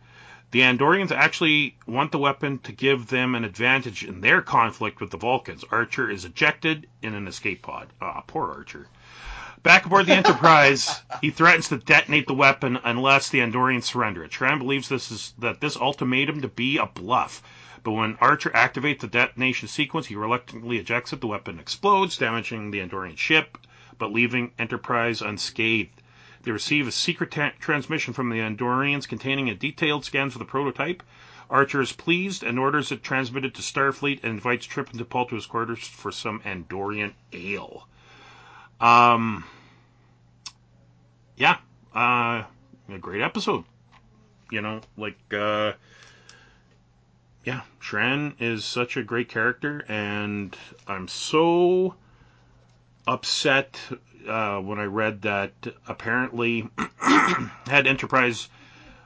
The Andorians actually want the weapon to give them an advantage in their conflict with the Vulcans. Archer is ejected in an escape pod. Ah, poor Archer. Back aboard the Enterprise, he threatens to detonate the weapon unless the Andorians surrender it. Shran believes this is that this ultimatum to be a bluff. But when Archer activates the detonation sequence, he reluctantly ejects it. The weapon explodes, damaging the Andorian ship, but leaving Enterprise unscathed. They receive a secret ta- transmission from the Andorians containing a detailed scan for the prototype. Archer is pleased and orders it transmitted to Starfleet and invites Trip and T'Pol to his quarters for some Andorian ale. Um, yeah, uh, a great episode. You know, like, uh, yeah, Shran is such a great character, and I'm so upset uh, when I read that apparently had Enterprise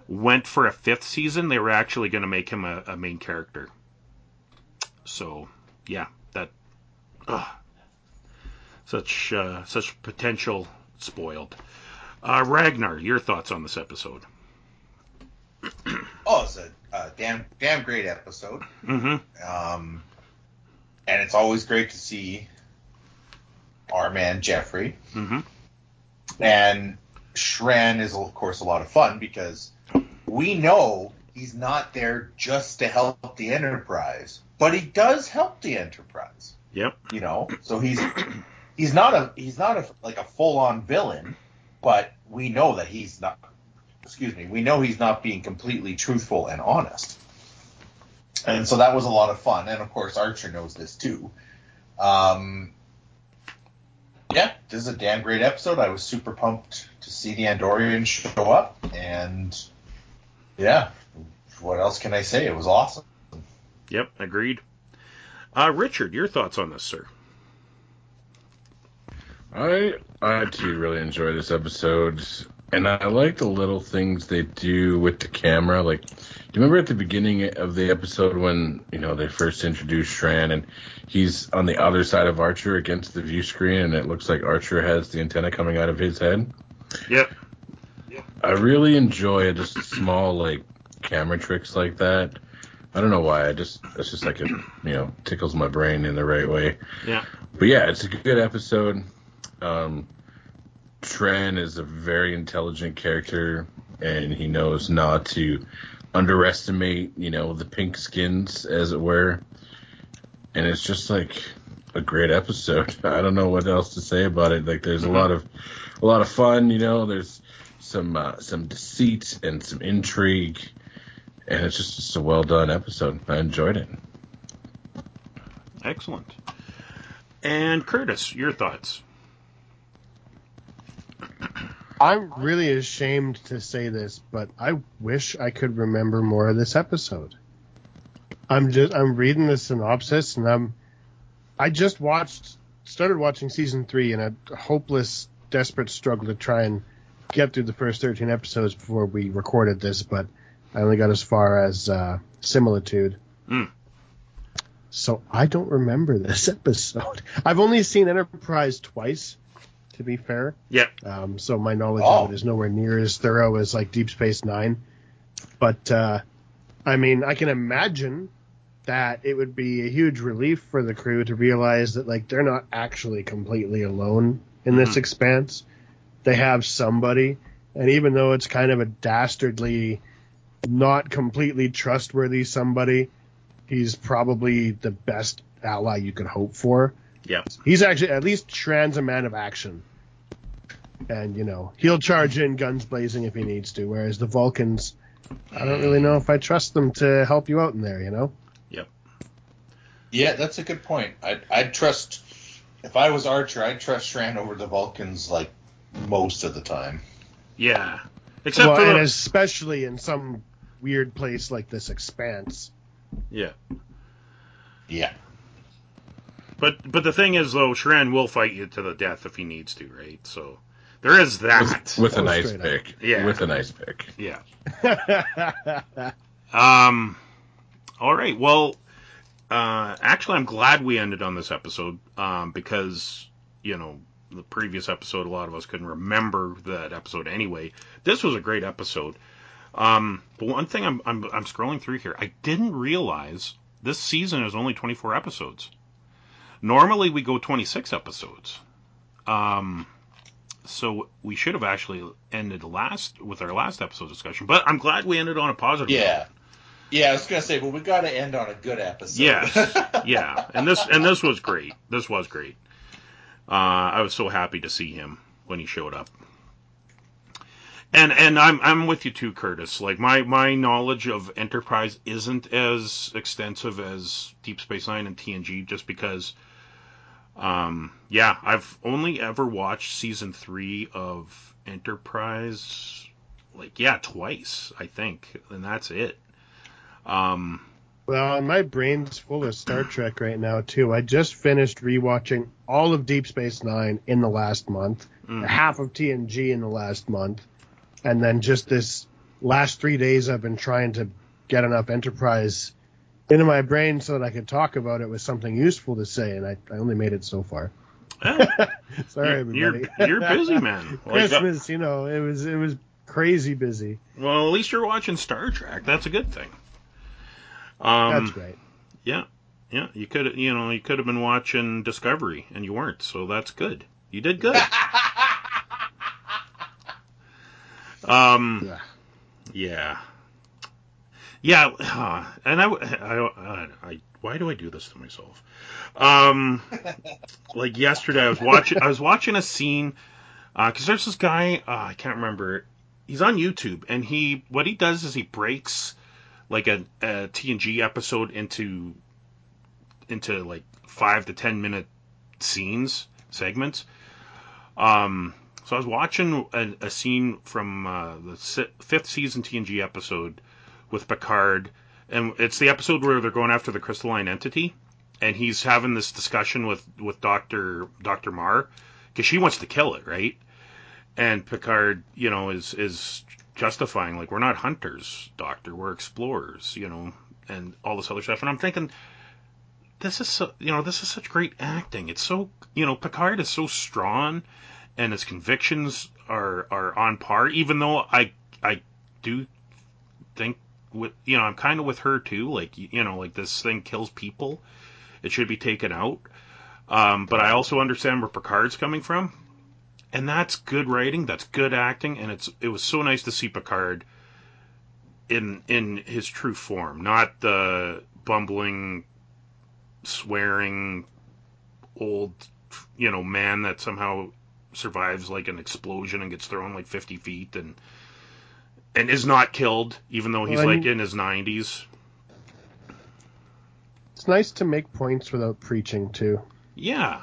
went for a fifth season, they were actually going to make him a, a, main character. So yeah, that ugh, such uh, such potential spoiled. Uh, Ragnar, your thoughts on this episode? oh, it's a, a damn damn great episode. Mm-hmm. Um, and it's always great to see our man Jeffrey. Mm-hmm. And Shran is, of course, a lot of fun because we know he's not there just to help the Enterprise, but he does help the Enterprise. Yep. You know, so he's he's not a he's not a like a full on villain, but we know that he's not. Excuse me. We know he's not being completely truthful and honest. And so that was a lot of fun. And of course, Archer knows this too. Um, yeah, this is a damn great episode. I was super pumped to see the Andorians show up. And yeah, what else can I say? It was awesome. Yep, agreed. Uh, Richard, your thoughts on this, sir? I I too really enjoy this episode, and I like the little things they do with the camera. Like, do you remember at the beginning of the episode when you know they first introduced Shran and he's on the other side of Archer against the view screen, and it looks like Archer has the antenna coming out of his head. Yep. I really enjoy just small like camera tricks like that. I don't know why. I just it's just like it you know tickles my brain in the right way. Yeah. But yeah, it's a good episode. Um, Shran is a very intelligent character, and he knows not to underestimate, you know, the pink skins, as it were. And it's just like a great episode. I don't know what else to say about it. Like, there's a lot of a lot of fun. You know, there's some uh, some deceit and some intrigue, and it's just, just a well done episode. I enjoyed it. Excellent. And Curtis, your thoughts? I'm really ashamed to say this, but I wish I could remember more of this episode. I'm just I'm reading the synopsis and I'm I just watched started watching season three in a hopeless, desperate struggle to try and get through the first 13 episodes before we recorded this, but I only got as far as uh, similitude. Mm. So I don't remember this episode. I've only seen Enterprise twice, to be fair. Yeah. Um, so my knowledge Oh. of it is nowhere near as thorough as like Deep Space Nine. But uh, I mean, I can imagine that it would be a huge relief for the crew to realize that like they're not actually completely alone in this Mhm. expanse. They have somebody, and even though it's kind of a dastardly, not completely trustworthy somebody, he's probably the best ally you could hope for. Yeah. He's actually at least Shran's a man of action. And, you know, he'll charge in guns blazing if he needs to, whereas the Vulcans, I don't really know if I trust them to help you out in there, you know? Yep. Yeah, that's a good point. I'd, I'd trust, if I was Archer, I'd trust Shran over the Vulcans like most of the time. Yeah. Except well, for and the, especially in some weird place like this expanse. yeah. Yeah. But but the thing is though, Shran will fight you to the death if he needs to, right? So there is that. With a Oh, nice straight up. pick. Yeah. With a nice pick. yeah. Um. All right. Well, uh, actually, I'm glad we ended on this episode um, because you know the previous episode, a lot of us couldn't remember that episode anyway. This was a great episode. Um, but one thing I'm, I'm I'm scrolling through here, I didn't realize this season is only 24 episodes. Normally we go 26 episodes. Um, so we should have actually ended last with our last episode discussion. But I'm glad we ended on a positive. note. Yeah. Yeah, I was gonna say, but we got to end on a good episode. Yes, yeah, and this and this was great. This was great. Uh, I was so happy to see him when he showed up. And and I'm I'm with you too, Curtis. Like my my knowledge of Enterprise isn't as extensive as Deep Space Nine and TNG, just because. Um, yeah, I've only ever watched season three of Enterprise, like yeah, twice I think, and that's it. Um, Well, my brain's full of Star Trek right now too. I just finished rewatching all of Deep Space Nine in the last month, mm. half of TNG in the last month, and then just this last three days I've been trying to get enough Enterprise into my brain so that I could talk about it with something useful to say, and I, I only made it so far. eh, Sorry, you're, everybody. you're you're busy, man. Like, Christmas, you know, it was it was crazy busy. well, at least you're watching Star Trek. That's a good thing. Um, That's great. yeah, yeah. You could, you know, you could have been watching Discovery, and you weren't. So that's good. You did good. Um, Yeah. yeah, yeah. uh, and I, I, I, I, why do I do this to myself? Um, like yesterday, I was watching, I was watching a scene, uh, cause there's this guy, uh, I can't remember. He's on YouTube, and he, what he does is he breaks like a, a TNG episode into into like five to ten minute scenes segments. Um, so I was watching a, a scene from uh, the si- fifth season TNG episode with Picard, and it's the episode where they're going after the crystalline entity, and he's having this discussion with with Doctor Doctor Marr because she wants to kill it, right? And Picard, you know, is is justifying like we're not hunters, Doctor, we're explorers, you know, and all this other stuff. And I'm thinking, this is so, you know, this is such great acting. It's so, you know, Picard is so strong, and his convictions are are on par. Even though I I do think with you know I'm kind of with her too. Like you know, like this thing kills people, it should be taken out. Um, but I also understand where Picard's coming from, and that's good writing. That's good acting, and it's it was so nice to see Picard in in his true form, not the bumbling, swearing, old, you know, man that somehow survives like an explosion and gets thrown like 50 feet and and is not killed even though he's Well, like in his 90s. It's nice to make points without preaching too. Yeah.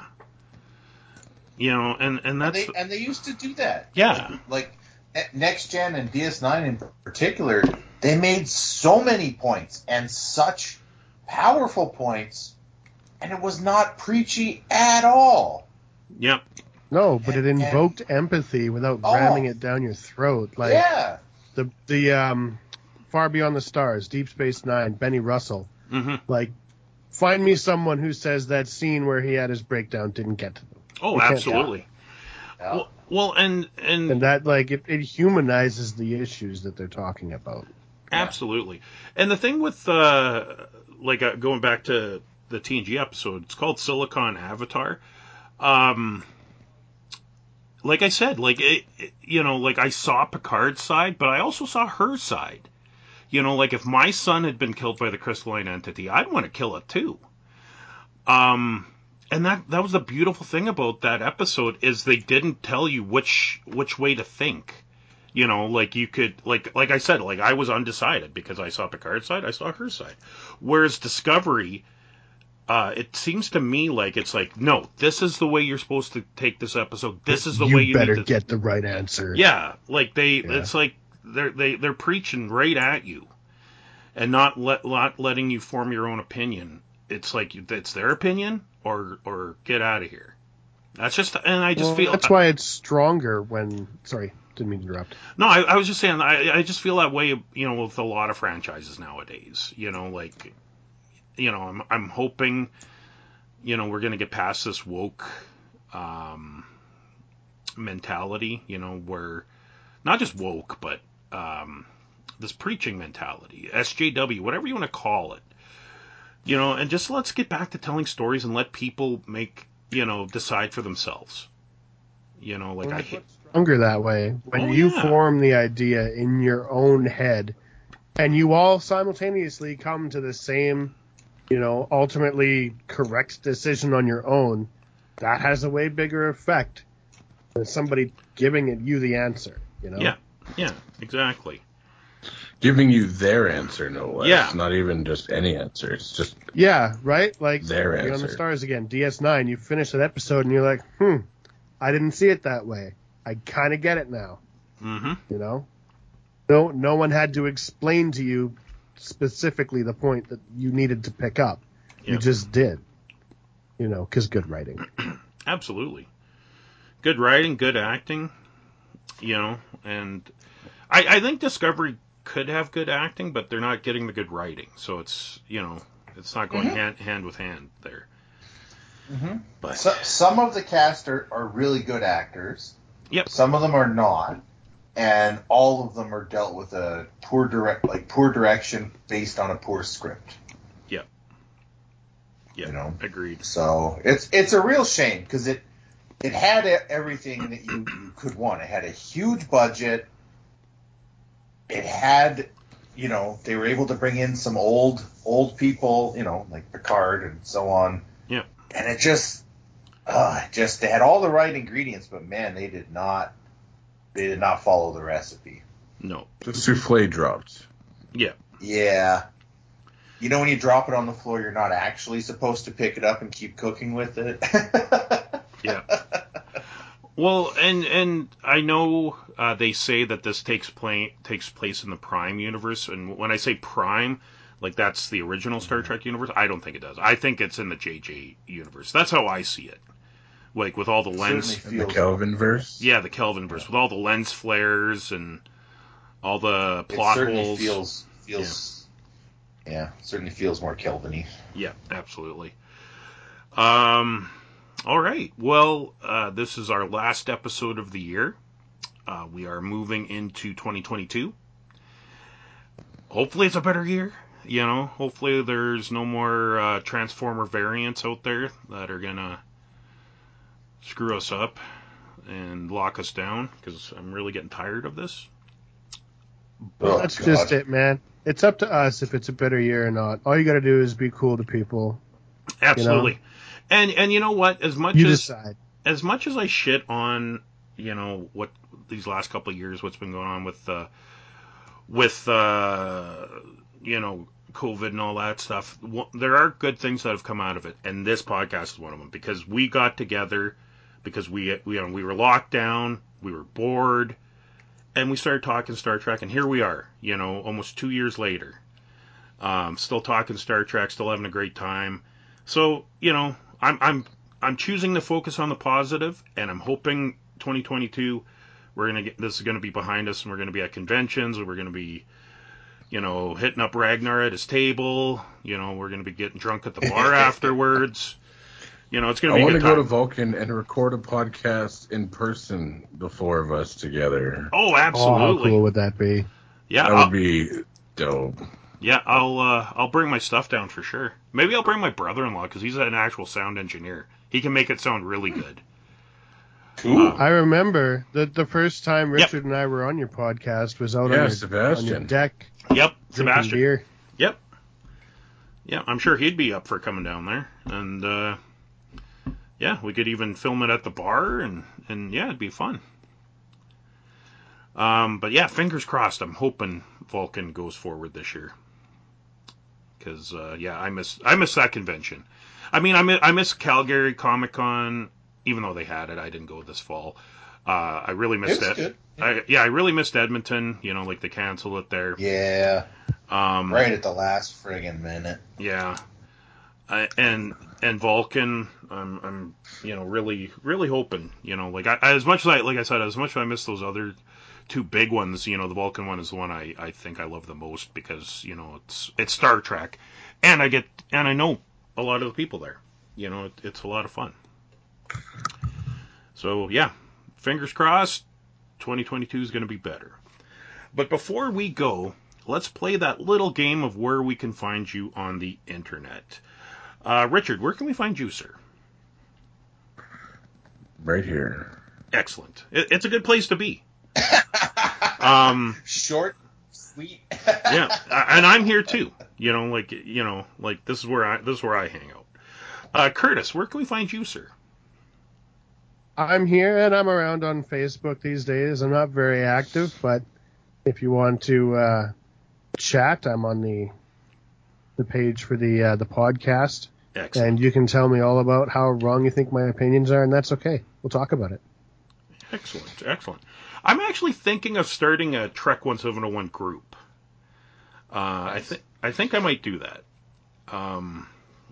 You know, and and And that's they, and they used to do that. yeah. Like ne- next gen and DS9 in particular, they made so many points and such powerful points, and it was not preachy at all. Yep. No, but it And- and- invoked empathy without Oh. ramming it down your throat. Like yeah, the the um, Far Beyond the Stars, Deep Space Nine, Benny Russell. hmm Like, find me someone who says that scene where he had his breakdown didn't get to them. Oh, You absolutely. Yeah. Well, well, and and And that like it, it humanizes the issues that they're talking about. Absolutely. And the thing with uh like uh, going back to the TNG episode, it's called Silicon Avatar. Um like I said, like it, it- you know, like I saw Picard's side, but I also saw her side. You know, like if my son had been killed by the crystalline entity, I'd want to kill it too. Um and that that was the beautiful thing about that episode is they didn't tell you which which way to think you know like you could like like i said like i was undecided because i saw picard's side i saw her side whereas discovery uh it seems to me like it's like no this is the way you're supposed to take this episode this is the you way you better to get the right answer. yeah like they Yeah. it's like they're they, they're preaching right at you and not let not letting you form your own opinion it's like it's their opinion or or get out of here that's just and i just Well, feel that's why it's stronger when. Sorry, didn't mean to interrupt. No, I, I was just saying. I, I just feel that way, you know, with a lot of franchises nowadays. You know, like, you know, I'm I'm hoping, you know, we're gonna get past this woke um, mentality. You know, where not just woke, but um, this preaching mentality, SJW, whatever you want to call it. You know, and just let's get back to telling stories and let people make, you know, decide for themselves. You know, like I hate. Stronger that way when Oh, you yeah. form the idea in your own head, and you all simultaneously come to the same, you know, ultimately correct decision on your own. That has a way bigger effect than somebody giving it you the answer. You know. Yeah, yeah, exactly. Giving you their answer, no less. Yeah. Not even just any answer. It's just Yeah, right? Like Their Beyond the answer. Stars again, DS9, you finish that episode and you're like, hmm, I didn't see it that way. I kind of get it now, hmm you know? No, no one had to explain to you specifically the point that you needed to pick up. Yeah. You just did, you know, because good writing. Absolutely. Good writing, good acting, you know, and I, I think Discovery could have good acting, but they're not getting the good writing. So it's, you know, it's not going Mhm. hand, hand with hand there. Mhm. But So, some of the cast are, are really good actors. Yep. Some of them are not, and all of them are dealt with a poor direct, like poor direction based on a poor script. Yep. yeah, You know. agreed. So it's it's a real shame because it it had everything that you, you could want. It had a huge budget. It had, you know, they were able to bring in some old old people, you know, like Picard and so on. Yep. And it just, uh, just they had all the right ingredients, but man, they did not, they did not follow the recipe. No. the souffle dropped. Yeah. Yeah. You know when you drop it on the floor, you're not actually supposed to pick it up and keep cooking with it. Yeah. Well, and and I know uh, they say that this takes place takes place in the Prime universe, and when I say Prime, like that's the original Star Trek universe. I don't think it does. I think it's in the JJ universe. That's how I see it. Like with all the lens, Certainly The Kelvin verse. yeah, the Kelvin verse with all the lens flares and all the It plot certainly holes. feels feels yeah. certainly feels more Kelvin-y. Yeah, absolutely. Um, all right. Well, uh, this is our last episode of the year. Uh, we are moving into 2022. Hopefully, it's a better year. You know, hopefully there's no more uh, Transformer variants out there that are gonna screw us up and lock us down because I'm really getting tired of this. Oh, That's God. just it, man. It's up to us if it's a better year or not. All you got to do is be cool to people. Absolutely. And and you know what? As much You as decide. as much as I shit on, you know, what these last couple of years, what's been going on with, uh, with, uh, you know, COVID and all that stuff, w- there are good things that have come out of it, and this podcast is one of them because we got together because we, we, you know, we were locked down, we were bored, and we started talking Star Trek, and here we are, you know, almost two years later, um, still talking Star Trek, still having a great time. So, you know, I'm, I'm I'm choosing to focus on the positive, and I'm hoping 2022 we're gonna get this is gonna be behind us, and we're gonna be at conventions, and we're gonna be, you know, hitting up Ragnar at his table. You know, we're gonna be getting drunk at the bar afterwards. You know, it's gonna I be a want to go to. Vulcan and record a podcast in person, the four of us together. oh, Oh, how absolutely. cool would that be? Yeah, That I'll, would be dope. yeah. I'll uh, I'll bring my stuff down for sure. Maybe I'll bring my brother-in-law because he's an actual sound engineer. He can make it sound really good. Cool. Uh, I remember that the first time Yep. Richard and I were on your podcast was out Yeah, on, your, on your deck Yep, Sebastian. beer. Yep. Yeah, I'm sure he'd be up for coming down there, and uh, yeah, we could even film it at the bar, and and yeah, it'd be fun. Um, but yeah, fingers crossed. I'm hoping Vulcan goes forward this year, because uh, yeah, I miss I miss that convention. I mean, I miss, I miss Calgary Comic Con, even though they had it. I didn't go this fall. Uh, I really missed it. that. good. I, yeah, I really missed Edmonton. You know, like they canceled it there. Yeah, Um, right at the last friggin' minute. Yeah, And and Vulcan, I'm I'm you know really really hoping you know like I, as much as I like I said as much as I miss those other two big ones, you know the Vulcan one is the one I I think I love the most because you know it's it's Star Trek, and I get and I know a lot of the people there, you know it, it's a lot of fun. So yeah, fingers crossed, 2022 is going to be better. But before we go, let's play that little game of where we can find you on the internet. Uh, Richard, where can we find you, sir? Right here. Excellent. It, it's a good place to be. Um, Short, sweet. yeah, a- and I'm here too. You know, like you know, like this is where I this is where I hang out. Uh, Curtis, where can we find you, sir? I'm here and I'm around on Facebook these days. I'm not very active, but if you want to uh, chat, I'm on the the page for the uh, the podcast, Excellent. and you can tell me all about how wrong you think my opinions are, and that's okay. We'll talk about it. Excellent. Excellent. I'm actually thinking of starting a Trek 1701 group. Uh, I think I think I might do that. Um,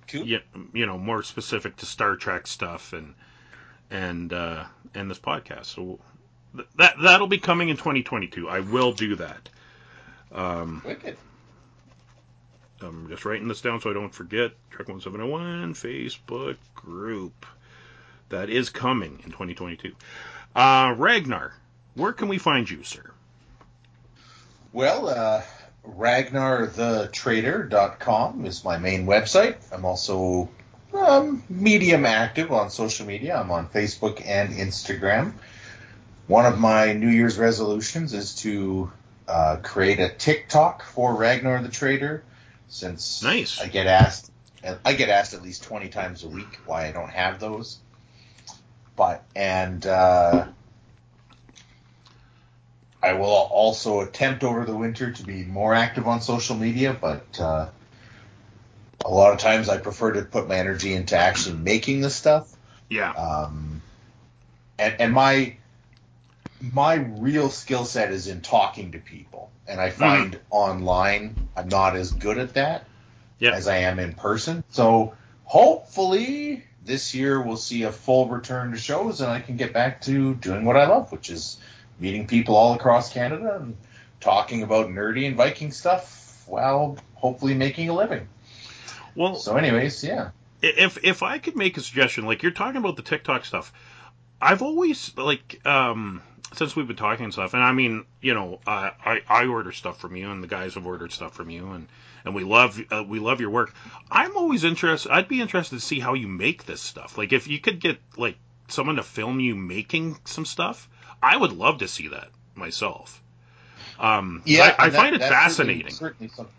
Cool. you, you know, more specific to Star Trek stuff and and uh, and this podcast. So th- that that'll be coming in 2022. I will do that. Um, Wicked. I'm just writing this down so I don't forget. Trek 1701 Facebook group that is coming in 2022. Uh, Ragnar, where can we find you, sir? Well, uh, RagnarTheTrader.com is my main website. I'm also um, medium active on social media. I'm on Facebook and Instagram. One of my New Year's resolutions is to uh, create a TikTok for Ragnar the Trader, since Nice. I get asked, I get asked at least 20 times a week why I don't have those. But and uh, I will also attempt over the winter to be more active on social media, but uh, a lot of times I prefer to put my energy into actually making the stuff. Yeah. Um, and, and my my real skill set is in talking to people, and I find online I'm not as good at that Yep. as I am in person. So hopefully this year we'll see a full return to shows, and I can get back to doing what I love, which is meeting people all across Canada and talking about nerdy and Viking stuff while hopefully making a living. Well, So, anyways, yeah. if if I could make a suggestion, like you're talking about the TikTok stuff, I've always like um since we've been talking and stuff, and I mean, you know, uh, I I order stuff from you, and the guys have ordered stuff from you, and and we love uh, we love your work. I'm always interested. I'd be interested to see how you make this stuff. Like if you could get like someone to film you making some stuff, I would love to see that myself. Um, Yeah, I, I that- find it fascinating. Certainly, certainly.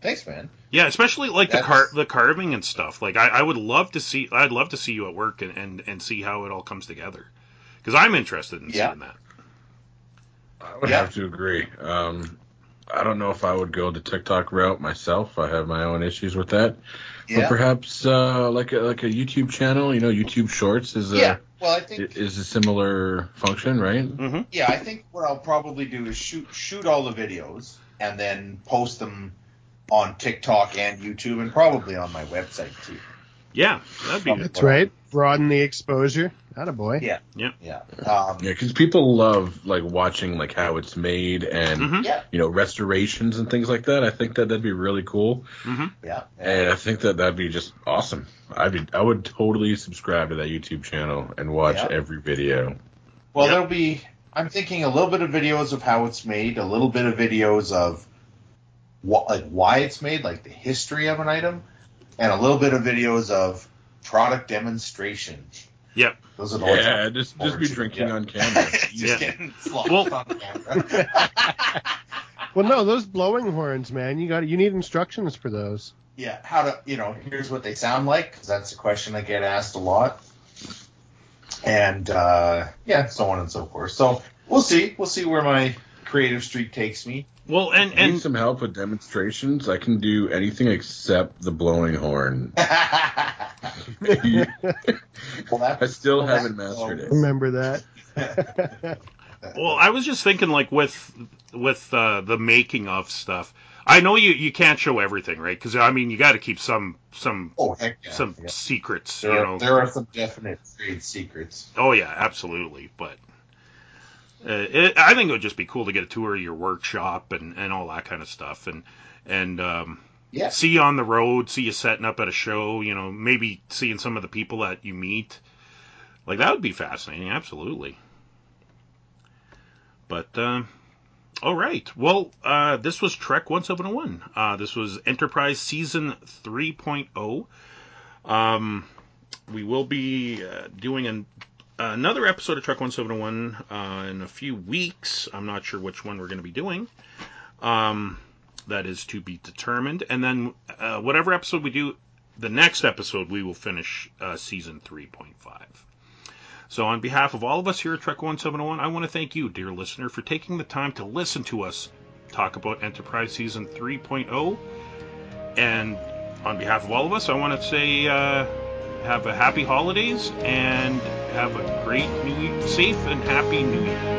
Thanks, man. Yeah, especially like the car the carving and stuff. Like I, I would love to see I'd love to see you at work and, and, and see how it all comes together. Because I'm interested in Yeah. seeing that. I would Yeah. have to agree. Um, I don't know if I would go the TikTok route myself. I have my own issues with that. But perhaps uh, like a like a YouTube channel. You know, YouTube Shorts is a yeah. Well, I think is a similar function, right? hmm Yeah, I think what I'll probably do is shoot shoot all the videos and then post them on TikTok and YouTube and probably on my website too. Yeah, that'd be. That's right. Broaden the exposure. Not a boy. Yeah. Yeah. Yeah. Um, Yeah, because people love like watching like how it's made and Mhm. you know restorations and things like that. I think that that'd be really cool, hmm Yeah. and I think that that'd be just awesome. I'd be I would totally subscribe to that YouTube channel and watch Yeah. every video. Well, Yep. there'll be. I'm thinking a little bit of videos of how it's made, a little bit of videos of what, like why it's made, like the history of an item, and a little bit of videos of product demonstration. Yep. Those are the ones Yeah, I'm just just be drinking yeah. on camera. just Yeah. getting slopped Well- on camera. Well, no, those blowing horns, man. You got you need instructions for those. yeah, how to, you know, here's what they sound like, because that's a question I get asked a lot. And, uh, yeah, so on and so forth. So we'll see. We'll see where my creative streak takes me. Well, and If you need some help with demonstrations, I can do anything except the blowing horn. well, I still well, haven't mastered it. Remember that. well, I was just thinking like with with uh, the making of stuff. I know you you can't show everything, right? Because I mean, you got to keep some some Oh, heck yeah. some yeah. secrets, There, you are, know. there are some definite trade secrets. Oh yeah, absolutely. But it, I think it would just be cool to get a tour of your workshop and, and all that kind of stuff, and and um, Yeah. see you on the road, see you setting up at a show. You know, maybe seeing some of the people that you meet. Like that would be fascinating. Absolutely. But um, all right. Well, uh, this was Trek 1701. Uh, this was Enterprise Season 3.0. Um, we will be uh, doing an, another episode of Trek 1701 uh, in a few weeks. I'm not sure which one we're going to be doing. Um, that is to be determined. And then uh, whatever episode we do, the next episode, we will finish uh, Season 3.5. So, on behalf of all of us here at Trek 1701, I want to thank you, dear listener, for taking the time to listen to us talk about Enterprise Season 3.0. And on behalf of all of us, I want to say uh, have a happy holidays and have a great new, safe and happy new year.